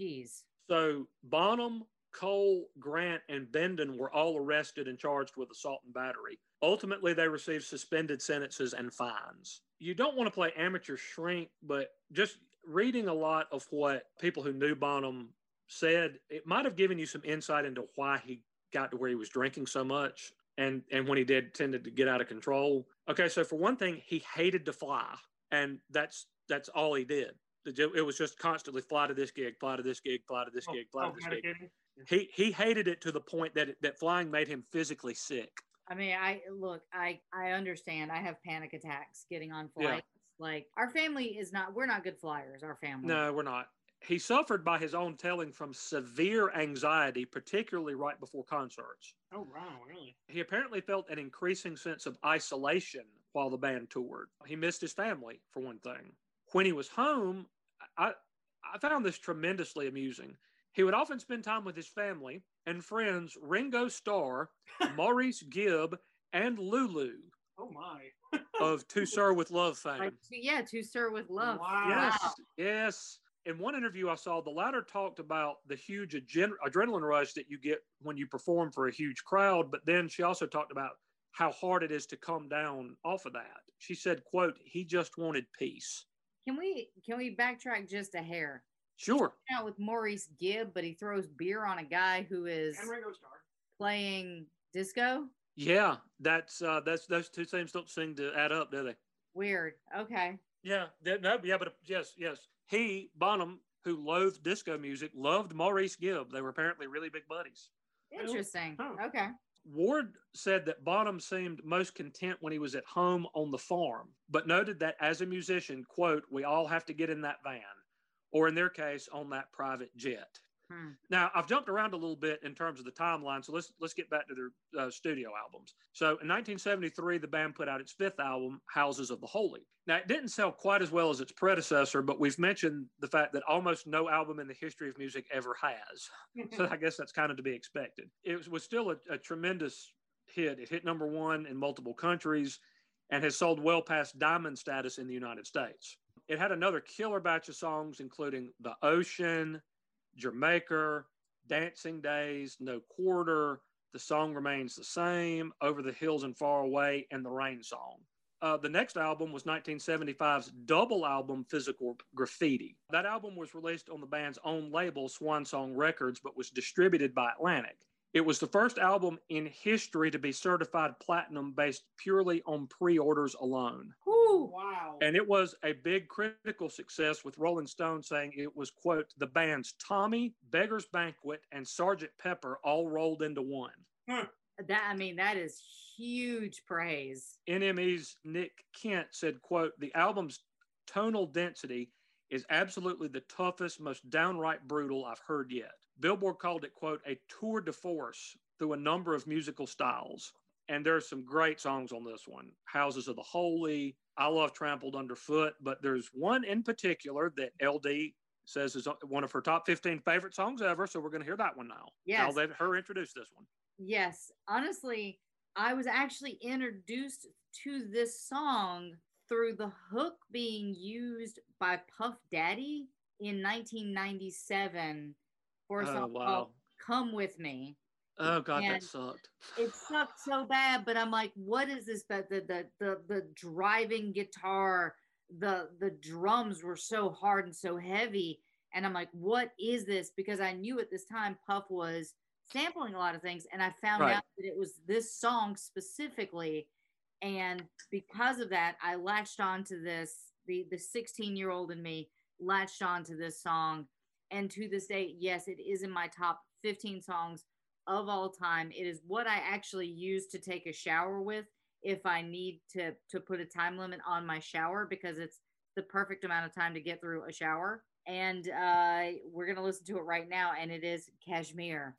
Jeez. So Bonham, Cole, Grant, and Bindon were all arrested and charged with assault and battery. Ultimately, they received suspended sentences and fines. You don't want to play amateur shrink, but just reading a lot of what people who knew Bonham said, it might have given you some insight into why he got to where he was drinking so much. And, and when he did tended to get out of control. Okay, so for one thing, he hated to fly, and that's that's all he did. It was just constantly fly to this gig, fly to this gig, fly to this Oh, gig, fly oh, to this gig? He he hated it to the point that it, that flying made him physically sick. I mean, I look, I I understand. I have panic attacks getting on Yeah. flights. Like our family is not. We're not good flyers. Our family. No, we're not. He suffered by his own telling from severe anxiety, particularly right before concerts. Oh wow, really? He apparently felt an increasing sense of isolation while the band toured. He missed his family, for one thing. When he was home, I, I found this tremendously amusing. He would often spend time with his family and friends Ringo Starr, Maurice Gibb, and Lulu Oh my. of To Sir with Love fame. Like, yeah, to sir with love. Wow. Yes, yes. In one interview I saw, the latter talked about the huge adren- adrenaline rush that you get when you perform for a huge crowd, but then she also talked about how hard it is to come down off of that. She said, "quote He just wanted peace." Can we can we backtrack just a hair? Sure. Out with Maurice Gibb, but he throws beer on a guy who is And Ringo Starr. playing disco. Yeah, that's uh, that's those two things don't seem to add up, do they? Weird. Okay. Yeah, that, no, yeah, but yes, yes. He Bonham, who loathed disco music, loved Maurice Gibb. They were apparently really big buddies. Interesting. Huh. Okay. Ward said that Bonham seemed most content when he was at home on the farm, but noted that as a musician, quote, we all have to get in that van, or in their case, on that private jet. Hmm. Now, I've jumped around a little bit in terms of the timeline, so let's let's get back to their uh, studio albums. So, in 1973, the band put out its fifth album, Houses of the Holy. Now, it didn't sell quite as well as its predecessor, but we've mentioned the fact that almost no album in the history of music ever has. so, I guess that's kind of to be expected. It was, was still a, a tremendous hit. It hit number one in multiple countries and has sold well past diamond status in the United States. It had another killer batch of songs, including The Ocean, Jamaica, Dancing Days, No Quarter, The Song Remains the Same, Over the Hills and Far Away, and The Rain Song. Uh, the next album was 1975's double album, Physical Graffiti. That album was released on the band's own label, Swan Song Records, but was distributed by Atlantic. It was the first album in history to be certified platinum based purely on pre orders alone. Whew. Wow. And it was a big critical success with Rolling Stone saying it was, quote, the band's Tommy, Beggar's Banquet, and Sergeant Pepper all rolled into one. That I mean, that is huge praise. NME's Nick Kent said, quote, the album's tonal density is absolutely the toughest, most downright brutal I've heard yet. Billboard called it, quote, a tour de force through a number of musical styles. And there's some great songs on this one Houses of the Holy, I Love Trampled Underfoot, but there's one in particular that LD says is one of her top 15 favorite songs ever. So we're going to hear that one now. Yes. I'll let her introduce this one. Yes, honestly, I was actually introduced to this song through the hook being used by Puff Daddy in 1997 for a song oh, wow. called Come With Me. Oh god, and that sucked. It sucked so bad, but I'm like, what is this? But the, the the the driving guitar, the the drums were so hard and so heavy, and I'm like, what is this? Because I knew at this time Puff was sampling a lot of things, and I found right. out that it was this song specifically, and because of that, I latched on to this. the The 16 year old in me latched on to this song and to this day, yes, it is in my top 15 songs of all time. It is what I actually use to take a shower with if I need to to put a time limit on my shower because it's the perfect amount of time to get through a shower. And uh, we're gonna listen to it right now, and it is Kashmir.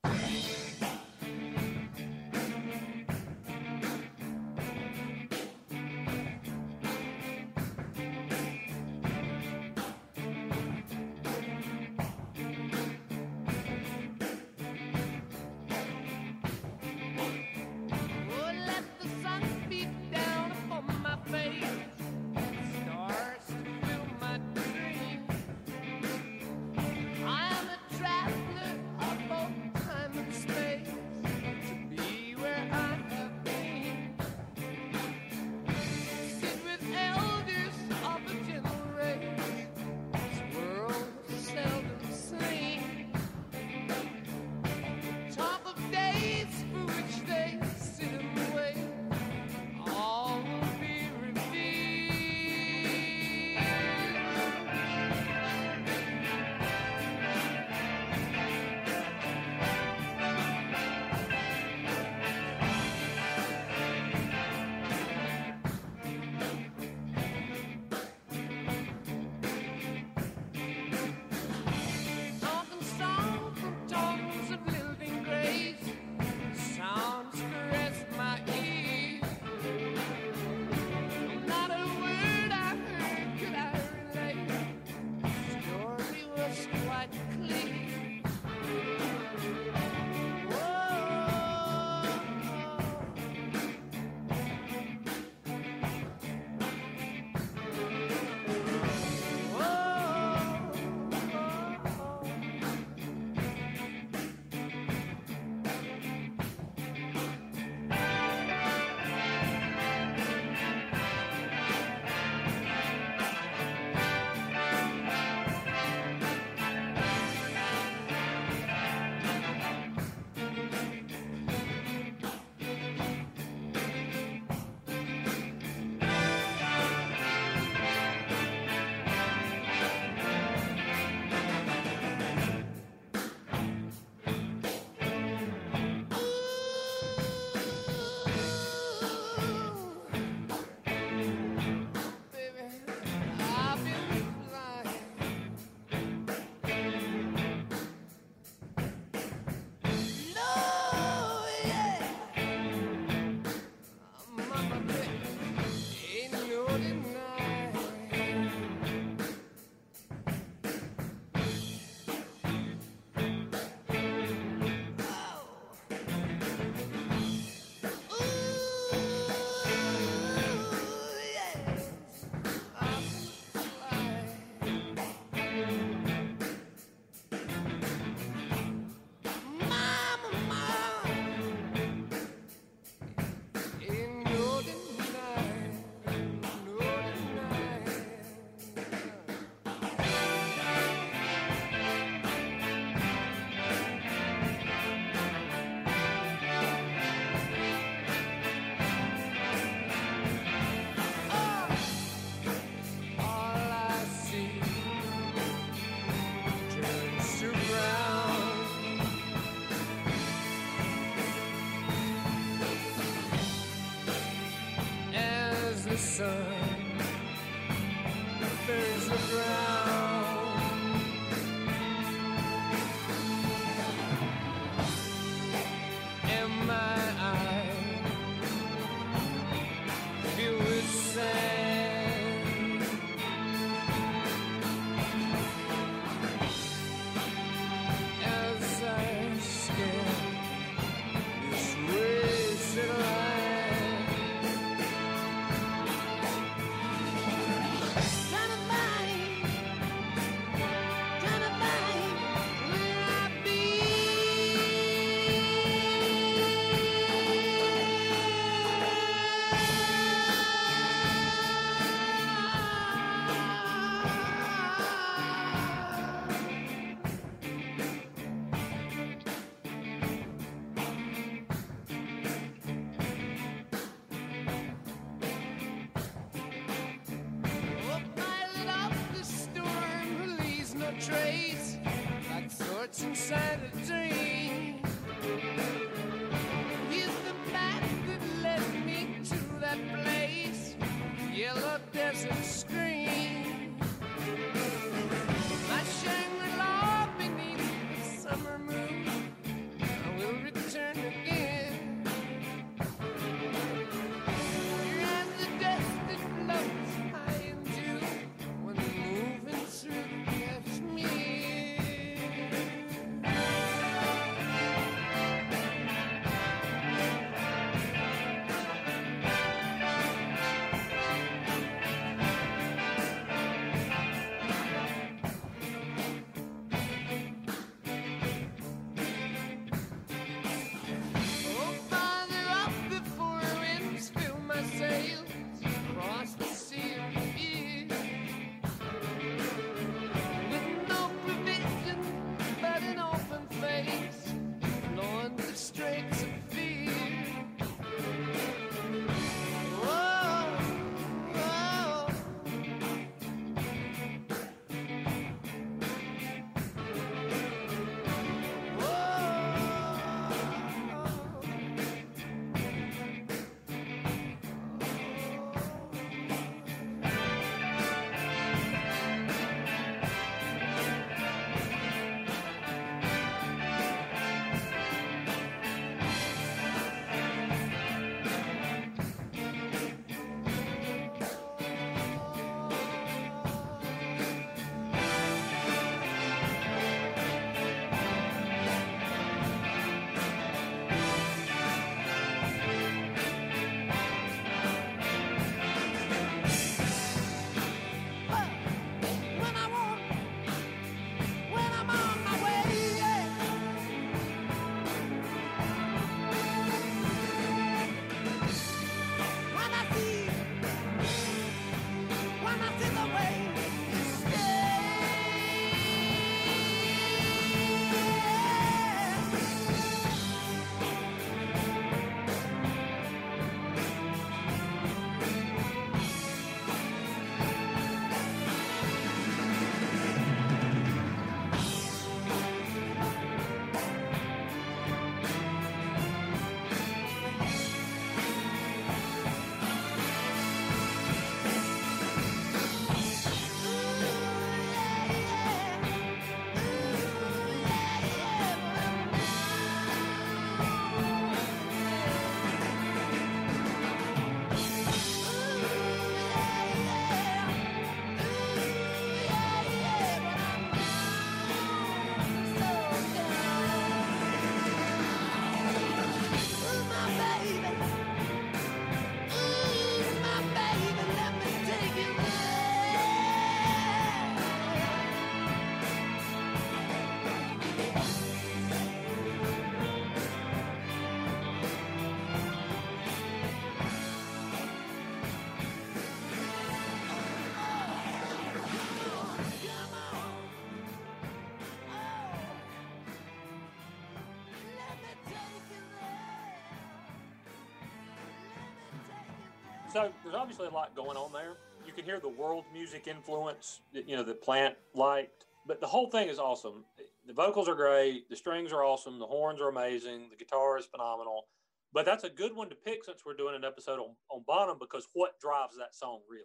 Obviously a lot going on there. You can hear the world music influence, that, you know, that Plant liked, but the whole thing is awesome. The vocals are great, the strings are awesome, the horns are amazing, the guitar is phenomenal. But that's a good one to pick since we're doing an episode on, on Bonham because what drives that song really?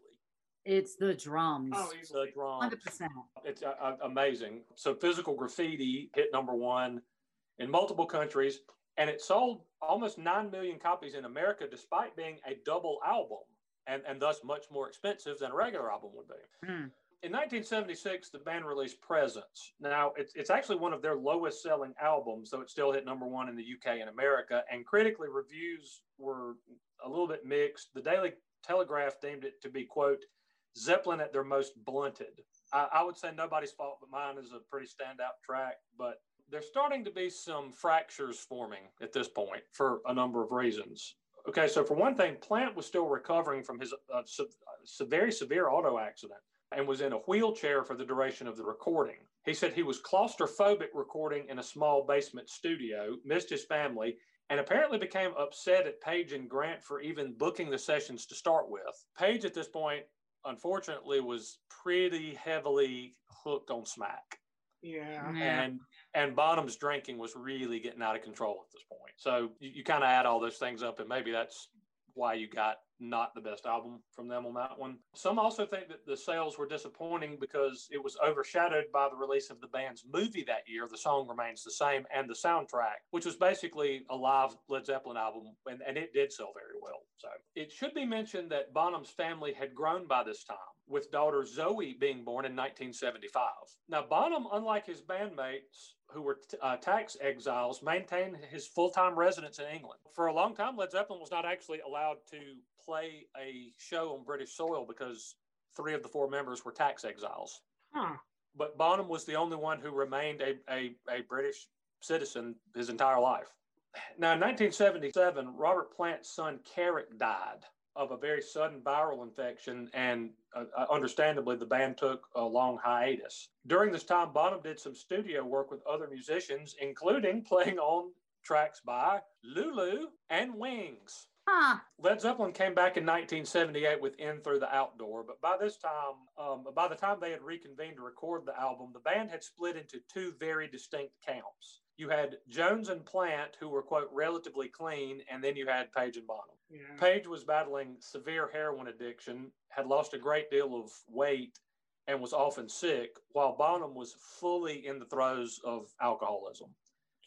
It's the drums. Oh, The drums. Hundred percent. It's uh, uh, amazing. So physical graffiti hit number one in multiple countries, and it sold almost nine million copies in America, despite being a double album, and and thus much more expensive than a regular album would be. Hmm. In 1976, the band released Presence. Now, it's, it's actually one of their lowest selling albums, so it still hit number one in the UK and America. And critically, reviews were a little bit mixed. The Daily Telegraph deemed it to be, quote, Zeppelin at their most blunted. I, I would say nobody's fault but mine is a pretty standout track, but there's starting to be some fractures forming at this point for a number of reasons. Okay, so for one thing, Plant was still recovering from his uh, se- very severe auto accident and was in a wheelchair for the duration of the recording. He said he was claustrophobic recording in a small basement studio, missed his family, and apparently became upset at Page and Grant for even booking the sessions to start with. Page at this point, unfortunately, was pretty heavily hooked on smack. Yeah. Yeah. And and Bonham's drinking was really getting out of control at this point. So you, you kind of add all those things up, and maybe that's why you got not the best album from them on that one. Some also think that the sales were disappointing because it was overshadowed by the release of the band's movie that year. The song remains the same, and the soundtrack, which was basically a live Led Zeppelin album, and, and it did sell very well. So it should be mentioned that Bonham's family had grown by this time, with daughter Zoe being born in 1975. Now, Bonham, unlike his bandmates, who were uh, tax exiles, maintained his full time residence in England. For a long time, Led Zeppelin was not actually allowed to play a show on British soil because three of the four members were tax exiles. Huh. But Bonham was the only one who remained a, a, a British citizen his entire life. Now, in 1977, Robert Plant's son Carrick died of a very sudden viral infection, and uh, uh, understandably, the band took a long hiatus. During this time, Bonham did some studio work with other musicians, including playing on tracks by Lulu and Wings. Huh. Led Zeppelin came back in 1978 with In Through the Outdoor, but by this time, um, by the time they had reconvened to record the album, the band had split into two very distinct camps. You had Jones and Plant, who were, quote, relatively clean, and then you had Page and Bonham. Yeah. Page was battling severe heroin addiction, had lost a great deal of weight, and was often sick, while Bonham was fully in the throes of alcoholism.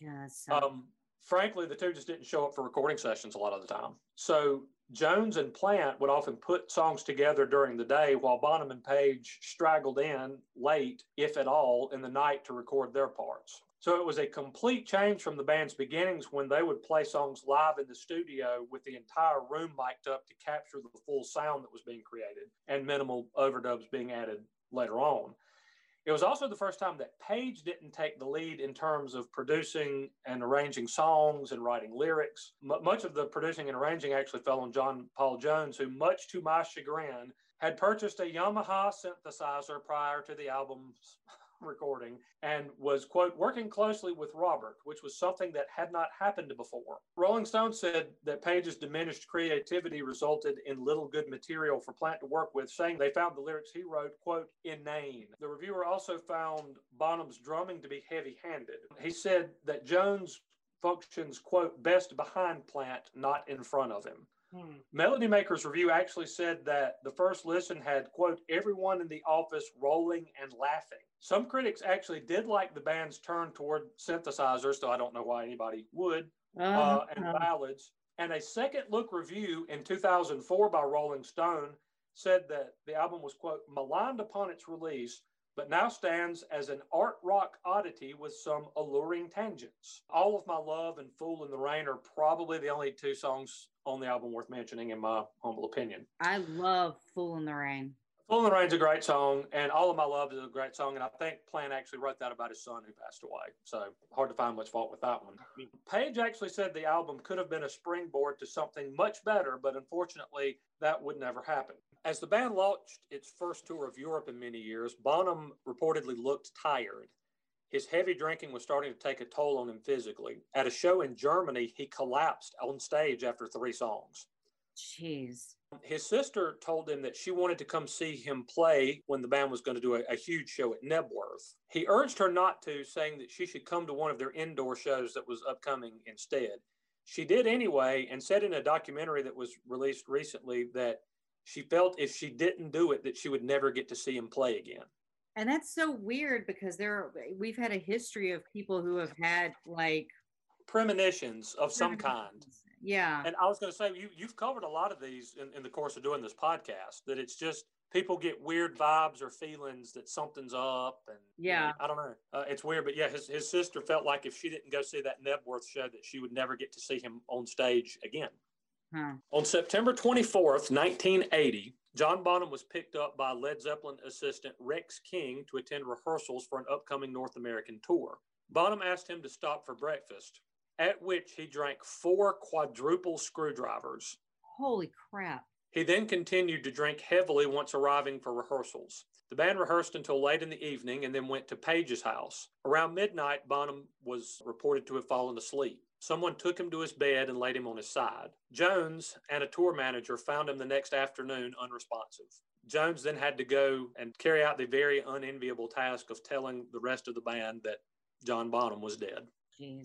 Yes. Um, frankly, the two just didn't show up for recording sessions a lot of the time. So Jones and Plant would often put songs together during the day while Bonham and Page straggled in late, if at all, in the night to record their parts. So it was a complete change from the band's beginnings when they would play songs live in the studio with the entire room mic'd up to capture the full sound that was being created and minimal overdubs being added later on. It was also the first time that Page didn't take the lead in terms of producing and arranging songs and writing lyrics. M- much of the producing and arranging actually fell on John Paul Jones, who, much to my chagrin, had purchased a Yamaha synthesizer prior to the album's recording and was, quote, working closely with Robert, which was something that had not happened before. Rolling Stone said that Page's diminished creativity resulted in little good material for Plant to work with, saying they found the lyrics he wrote, quote, inane. The reviewer also found Bonham's drumming to be heavy handed. He said that Jones functions, quote, best behind Plant, not in front of him. Hmm. Melody Maker's review actually said that the first listen had, quote, everyone in the office rolling and laughing. Some critics actually did like the band's turn toward synthesizers, though I don't know why anybody would, uh, Uh, and uh, ballads. And a second look review in 2004 by Rolling Stone said that the album was, quote, maligned upon its release, but now stands as an art rock oddity with some alluring tangents. All of My Love and Fool in the Rain are probably the only two songs on the album worth mentioning, in my humble opinion. I love Fool in the Rain. Fool in the Rain's a great song, and All of My Love is a great song, and I think Plant actually wrote that about his son who passed away. So hard to find much fault with that one. Page actually said the album could have been a springboard to something much better, but unfortunately, that would never happen. As the band launched its first tour of Europe in many years, Bonham reportedly looked tired. His heavy drinking was starting to take a toll on him physically. At a show in Germany, he collapsed on stage after three songs. Jeez. His sister told him that she wanted to come see him play when the band was going to do a, a huge show at Knebworth. He urged her not to, saying that she should come to one of their indoor shows that was upcoming instead. She did anyway and said in a documentary that was released recently that she felt if she didn't do it that she would never get to see him play again. And that's so weird because there we've had a history of people who have had like Premonitions of some kind. Yeah. And I was going to say, you, you've covered a lot of these in, in the course of doing this podcast, that it's just people get weird vibes or feelings that something's up. And you know, Yeah. I don't know. Uh, it's weird. But yeah, his, his sister felt like if she didn't go see that Knebworth show, that she would never get to see him on stage again. Huh. On September 24th, 1980, John Bonham was picked up by Led Zeppelin assistant Rex King to attend rehearsals for an upcoming North American tour. Bonham asked him to stop for breakfast, at which he drank four quadruple screwdrivers. Holy crap. He then continued to drink heavily once arriving for rehearsals. The band rehearsed until late in the evening and then went to Page's house. Around midnight, Bonham was reported to have fallen asleep. Someone took him to his bed and laid him on his side. Jones and a tour manager found him the next afternoon unresponsive. Jones then had to go and carry out the very unenviable task of telling the rest of the band that John Bonham was dead.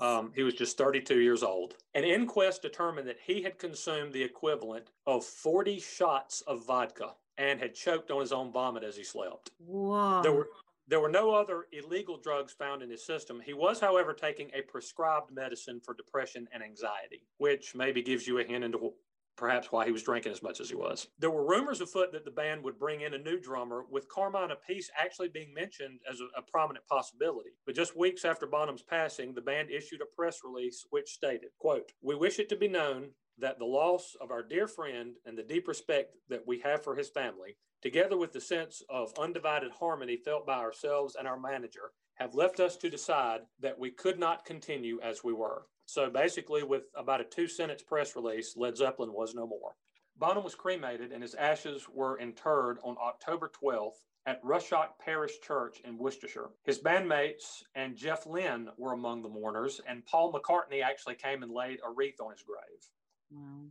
Um, he was just 32 years old. An inquest determined that he had consumed the equivalent of 40 shots of vodka and had choked on his own vomit as he slept. Whoa. There were there were no other illegal drugs found in his system. He was, however, taking a prescribed medicine for depression and anxiety, which maybe gives you a hint into perhaps why he was drinking as much as he was. There were rumors afoot that the band would bring in a new drummer, with Carmine Appice actually being mentioned as a, a prominent possibility. But just weeks after Bonham's passing, the band issued a press release which stated, quote, We wish it to be known that the loss of our dear friend and the deep respect that we have for his family, together with the sense of undivided harmony felt by ourselves and our manager, have left us to decide that we could not continue as we were. So basically, with about a two sentence press release, Led Zeppelin was no more. Bonham was cremated and his ashes were interred on October 12th at Rushock Parish Church in Worcestershire. His bandmates and Jeff Lynne were among the mourners, and Paul McCartney actually came and laid a wreath on his grave. Wow.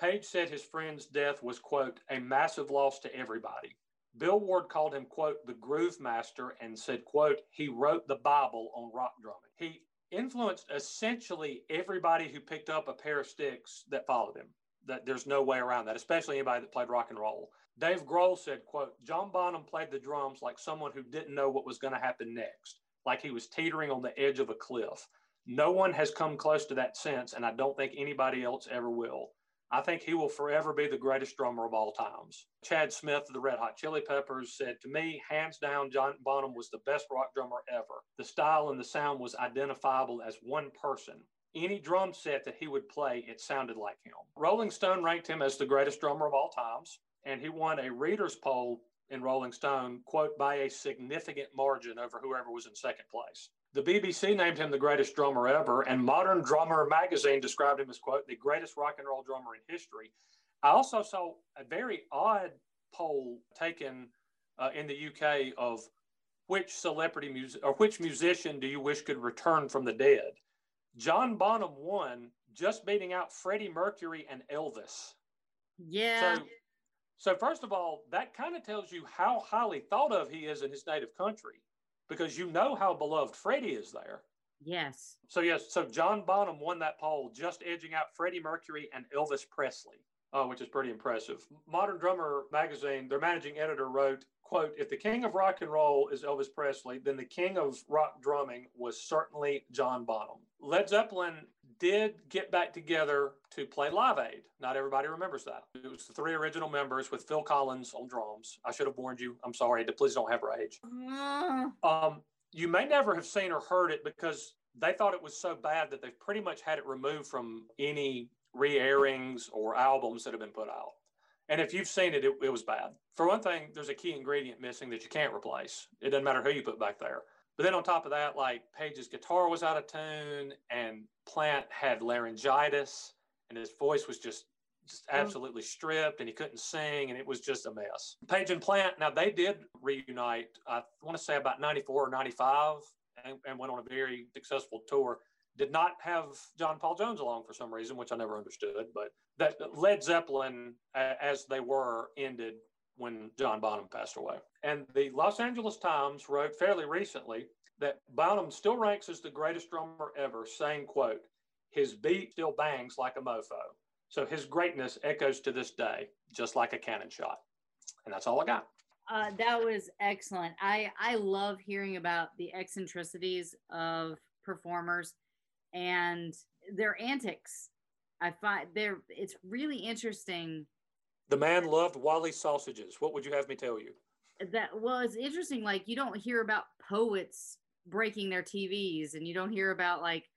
Page said his friend's death was, quote, a massive loss to everybody. Bill Ward called him, quote, the groove master and said, quote, he wrote the Bible on rock drumming. He influenced essentially everybody who picked up a pair of sticks that followed him. That there's no way around that, especially anybody that played rock and roll. Dave Grohl said, quote, John Bonham played the drums like someone who didn't know what was going to happen next, like he was teetering on the edge of a cliff. No one has come close to that since, and I don't think anybody else ever will. I think he will forever be the greatest drummer of all times. Chad Smith of the Red Hot Chili Peppers said, To me, hands down, John Bonham was the best rock drummer ever. The style and the sound was identifiable as one person. Any drum set that he would play, it sounded like him. Rolling Stone ranked him as the greatest drummer of all times, and he won a reader's poll in Rolling Stone, quote, by a significant margin over whoever was in second place. The BBC named him the greatest drummer ever, and Modern Drummer magazine described him as, quote, the greatest rock and roll drummer in history. I also saw a very odd poll taken uh, in the UK of which celebrity music or which musician do you wish could return from the dead? John Bonham won, just beating out Freddie Mercury and Elvis. Yeah. So, so first of all, that kind of tells you how highly thought of he is in his native country, because you know how beloved Freddie is there. yes. So yes, so John Bonham won that poll, just edging out Freddie Mercury and Elvis Presley, uh, which is pretty impressive. Modern Drummer magazine, their managing editor wrote, "quote If the king of rock and roll is Elvis Presley, then the king of rock drumming was certainly John Bonham." Led Zeppelin did get back together to play Live Aid. Not everybody remembers that. It was the three original members with Phil Collins on drums. I should have warned you. I'm sorry. Please don't have rage. Mm, Um, you may never have seen or heard it because they thought it was so bad that they've pretty much had it removed from any re-airings or albums that have been put out. And if you've seen it, it, it was bad. For one thing, there's a key ingredient missing that you can't replace. It doesn't matter who you put back there. But then on top of that, like Page's guitar was out of tune, and Plant had laryngitis, and his voice was just just mm. absolutely stripped, and he couldn't sing, and it was just a mess. Page and Plant, now they did reunite. I want to say about '94 or '95, and, and went on a very successful tour. did not have John Paul Jones along for some reason, which I never understood. But that Led Zeppelin, as they were, ended when John Bonham passed away. And the Los Angeles Times wrote fairly recently that Bonham still ranks as the greatest drummer ever, saying, quote, his beat still bangs like a mofo. So his greatness echoes to this day, just like a cannon shot. And that's all I got. Uh, that was excellent. I I love hearing about the eccentricities of performers and their antics. I find they're it's really interesting The man loved Wally sausages. What would you have me tell you? that well it's interesting like you don't hear about poets breaking their tvs and you don't hear about like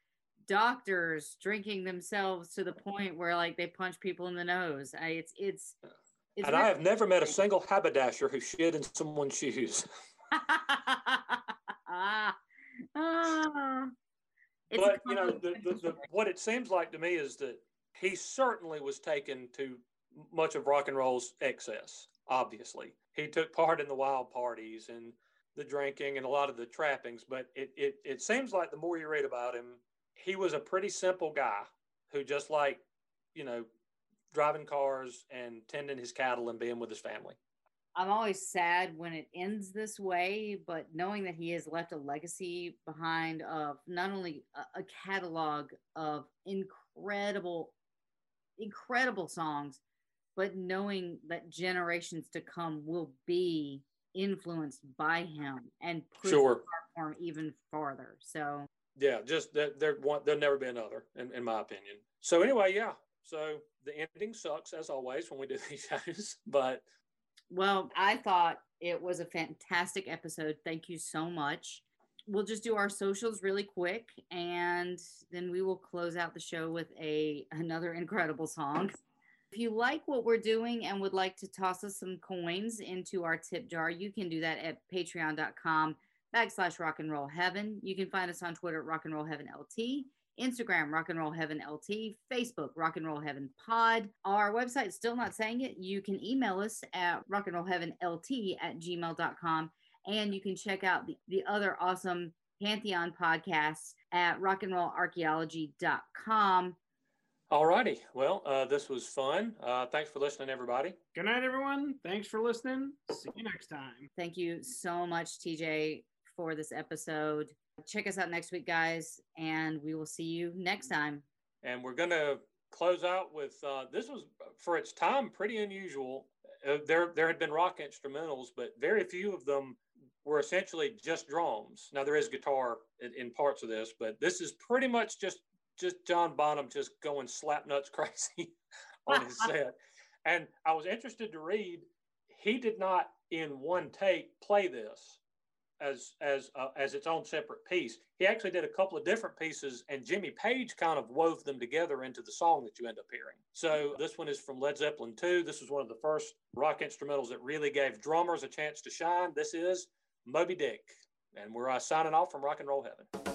doctors drinking themselves to the point where like they punch people in the nose I, it's it's it's and I have never met a single haberdasher who shit in someone's shoes. ah, ah. It's but you know, the, the, the, what it seems like to me is that he certainly was taken to much of rock and roll's excess. Obviously, he took part in the wild parties and the drinking and a lot of the trappings. But it it it seems like the more you read about him, he was a pretty simple guy who just like you know driving cars and tending his cattle and being with his family. I'm always sad when it ends this way, but knowing that he has left a legacy behind of not only a catalog of incredible, incredible songs, but knowing that generations to come will be influenced by him and push Sure. the art form even farther. So Yeah, just that there won't there'll never be another, in, in my opinion. So anyway, yeah. So the ending sucks as always when we do these shows, but Well, I thought it was a fantastic episode. Thank you so much. We'll just do our socials really quick and then we will close out the show with a another incredible song. If you like what we're doing and would like to toss us some coins into our tip jar, you can do that at patreon.com backslash rock and roll heaven. You can find us on Twitter at rock and roll heaven LT. Instagram, Rock and Roll Heaven LT, Facebook, Rock and Roll Heaven Pod. Our website, still not saying it. You can email us at rock and roll heaven LT at gmail.com. And you can check out the, the other awesome Pantheon podcasts at rock and roll archaeology.com. all righty. Well, uh, this was fun. Uh, thanks for listening, everybody. Good night, everyone. Thanks for listening. See you next time. Thank you so much, TJ, for this episode. Check us out next week, guys, and we will see you next time. And we're going to close out with uh, this was for its time pretty unusual. Uh, there there had been rock instrumentals, but very few of them were essentially just drums. Now there is guitar in, in parts of this, but this is pretty much just just John Bonham just going slap nuts crazy on his set. And I was interested to read he did not in one take play this as as uh, as its own separate piece. He actually did a couple of different pieces, and Jimmy Page kind of wove them together into the song that you end up hearing. So this one is from Led Zeppelin 2. This was one of the first rock instrumentals that really gave drummers a chance to shine. This is Moby Dick, and we're uh, signing off from Rock and Roll Heaven.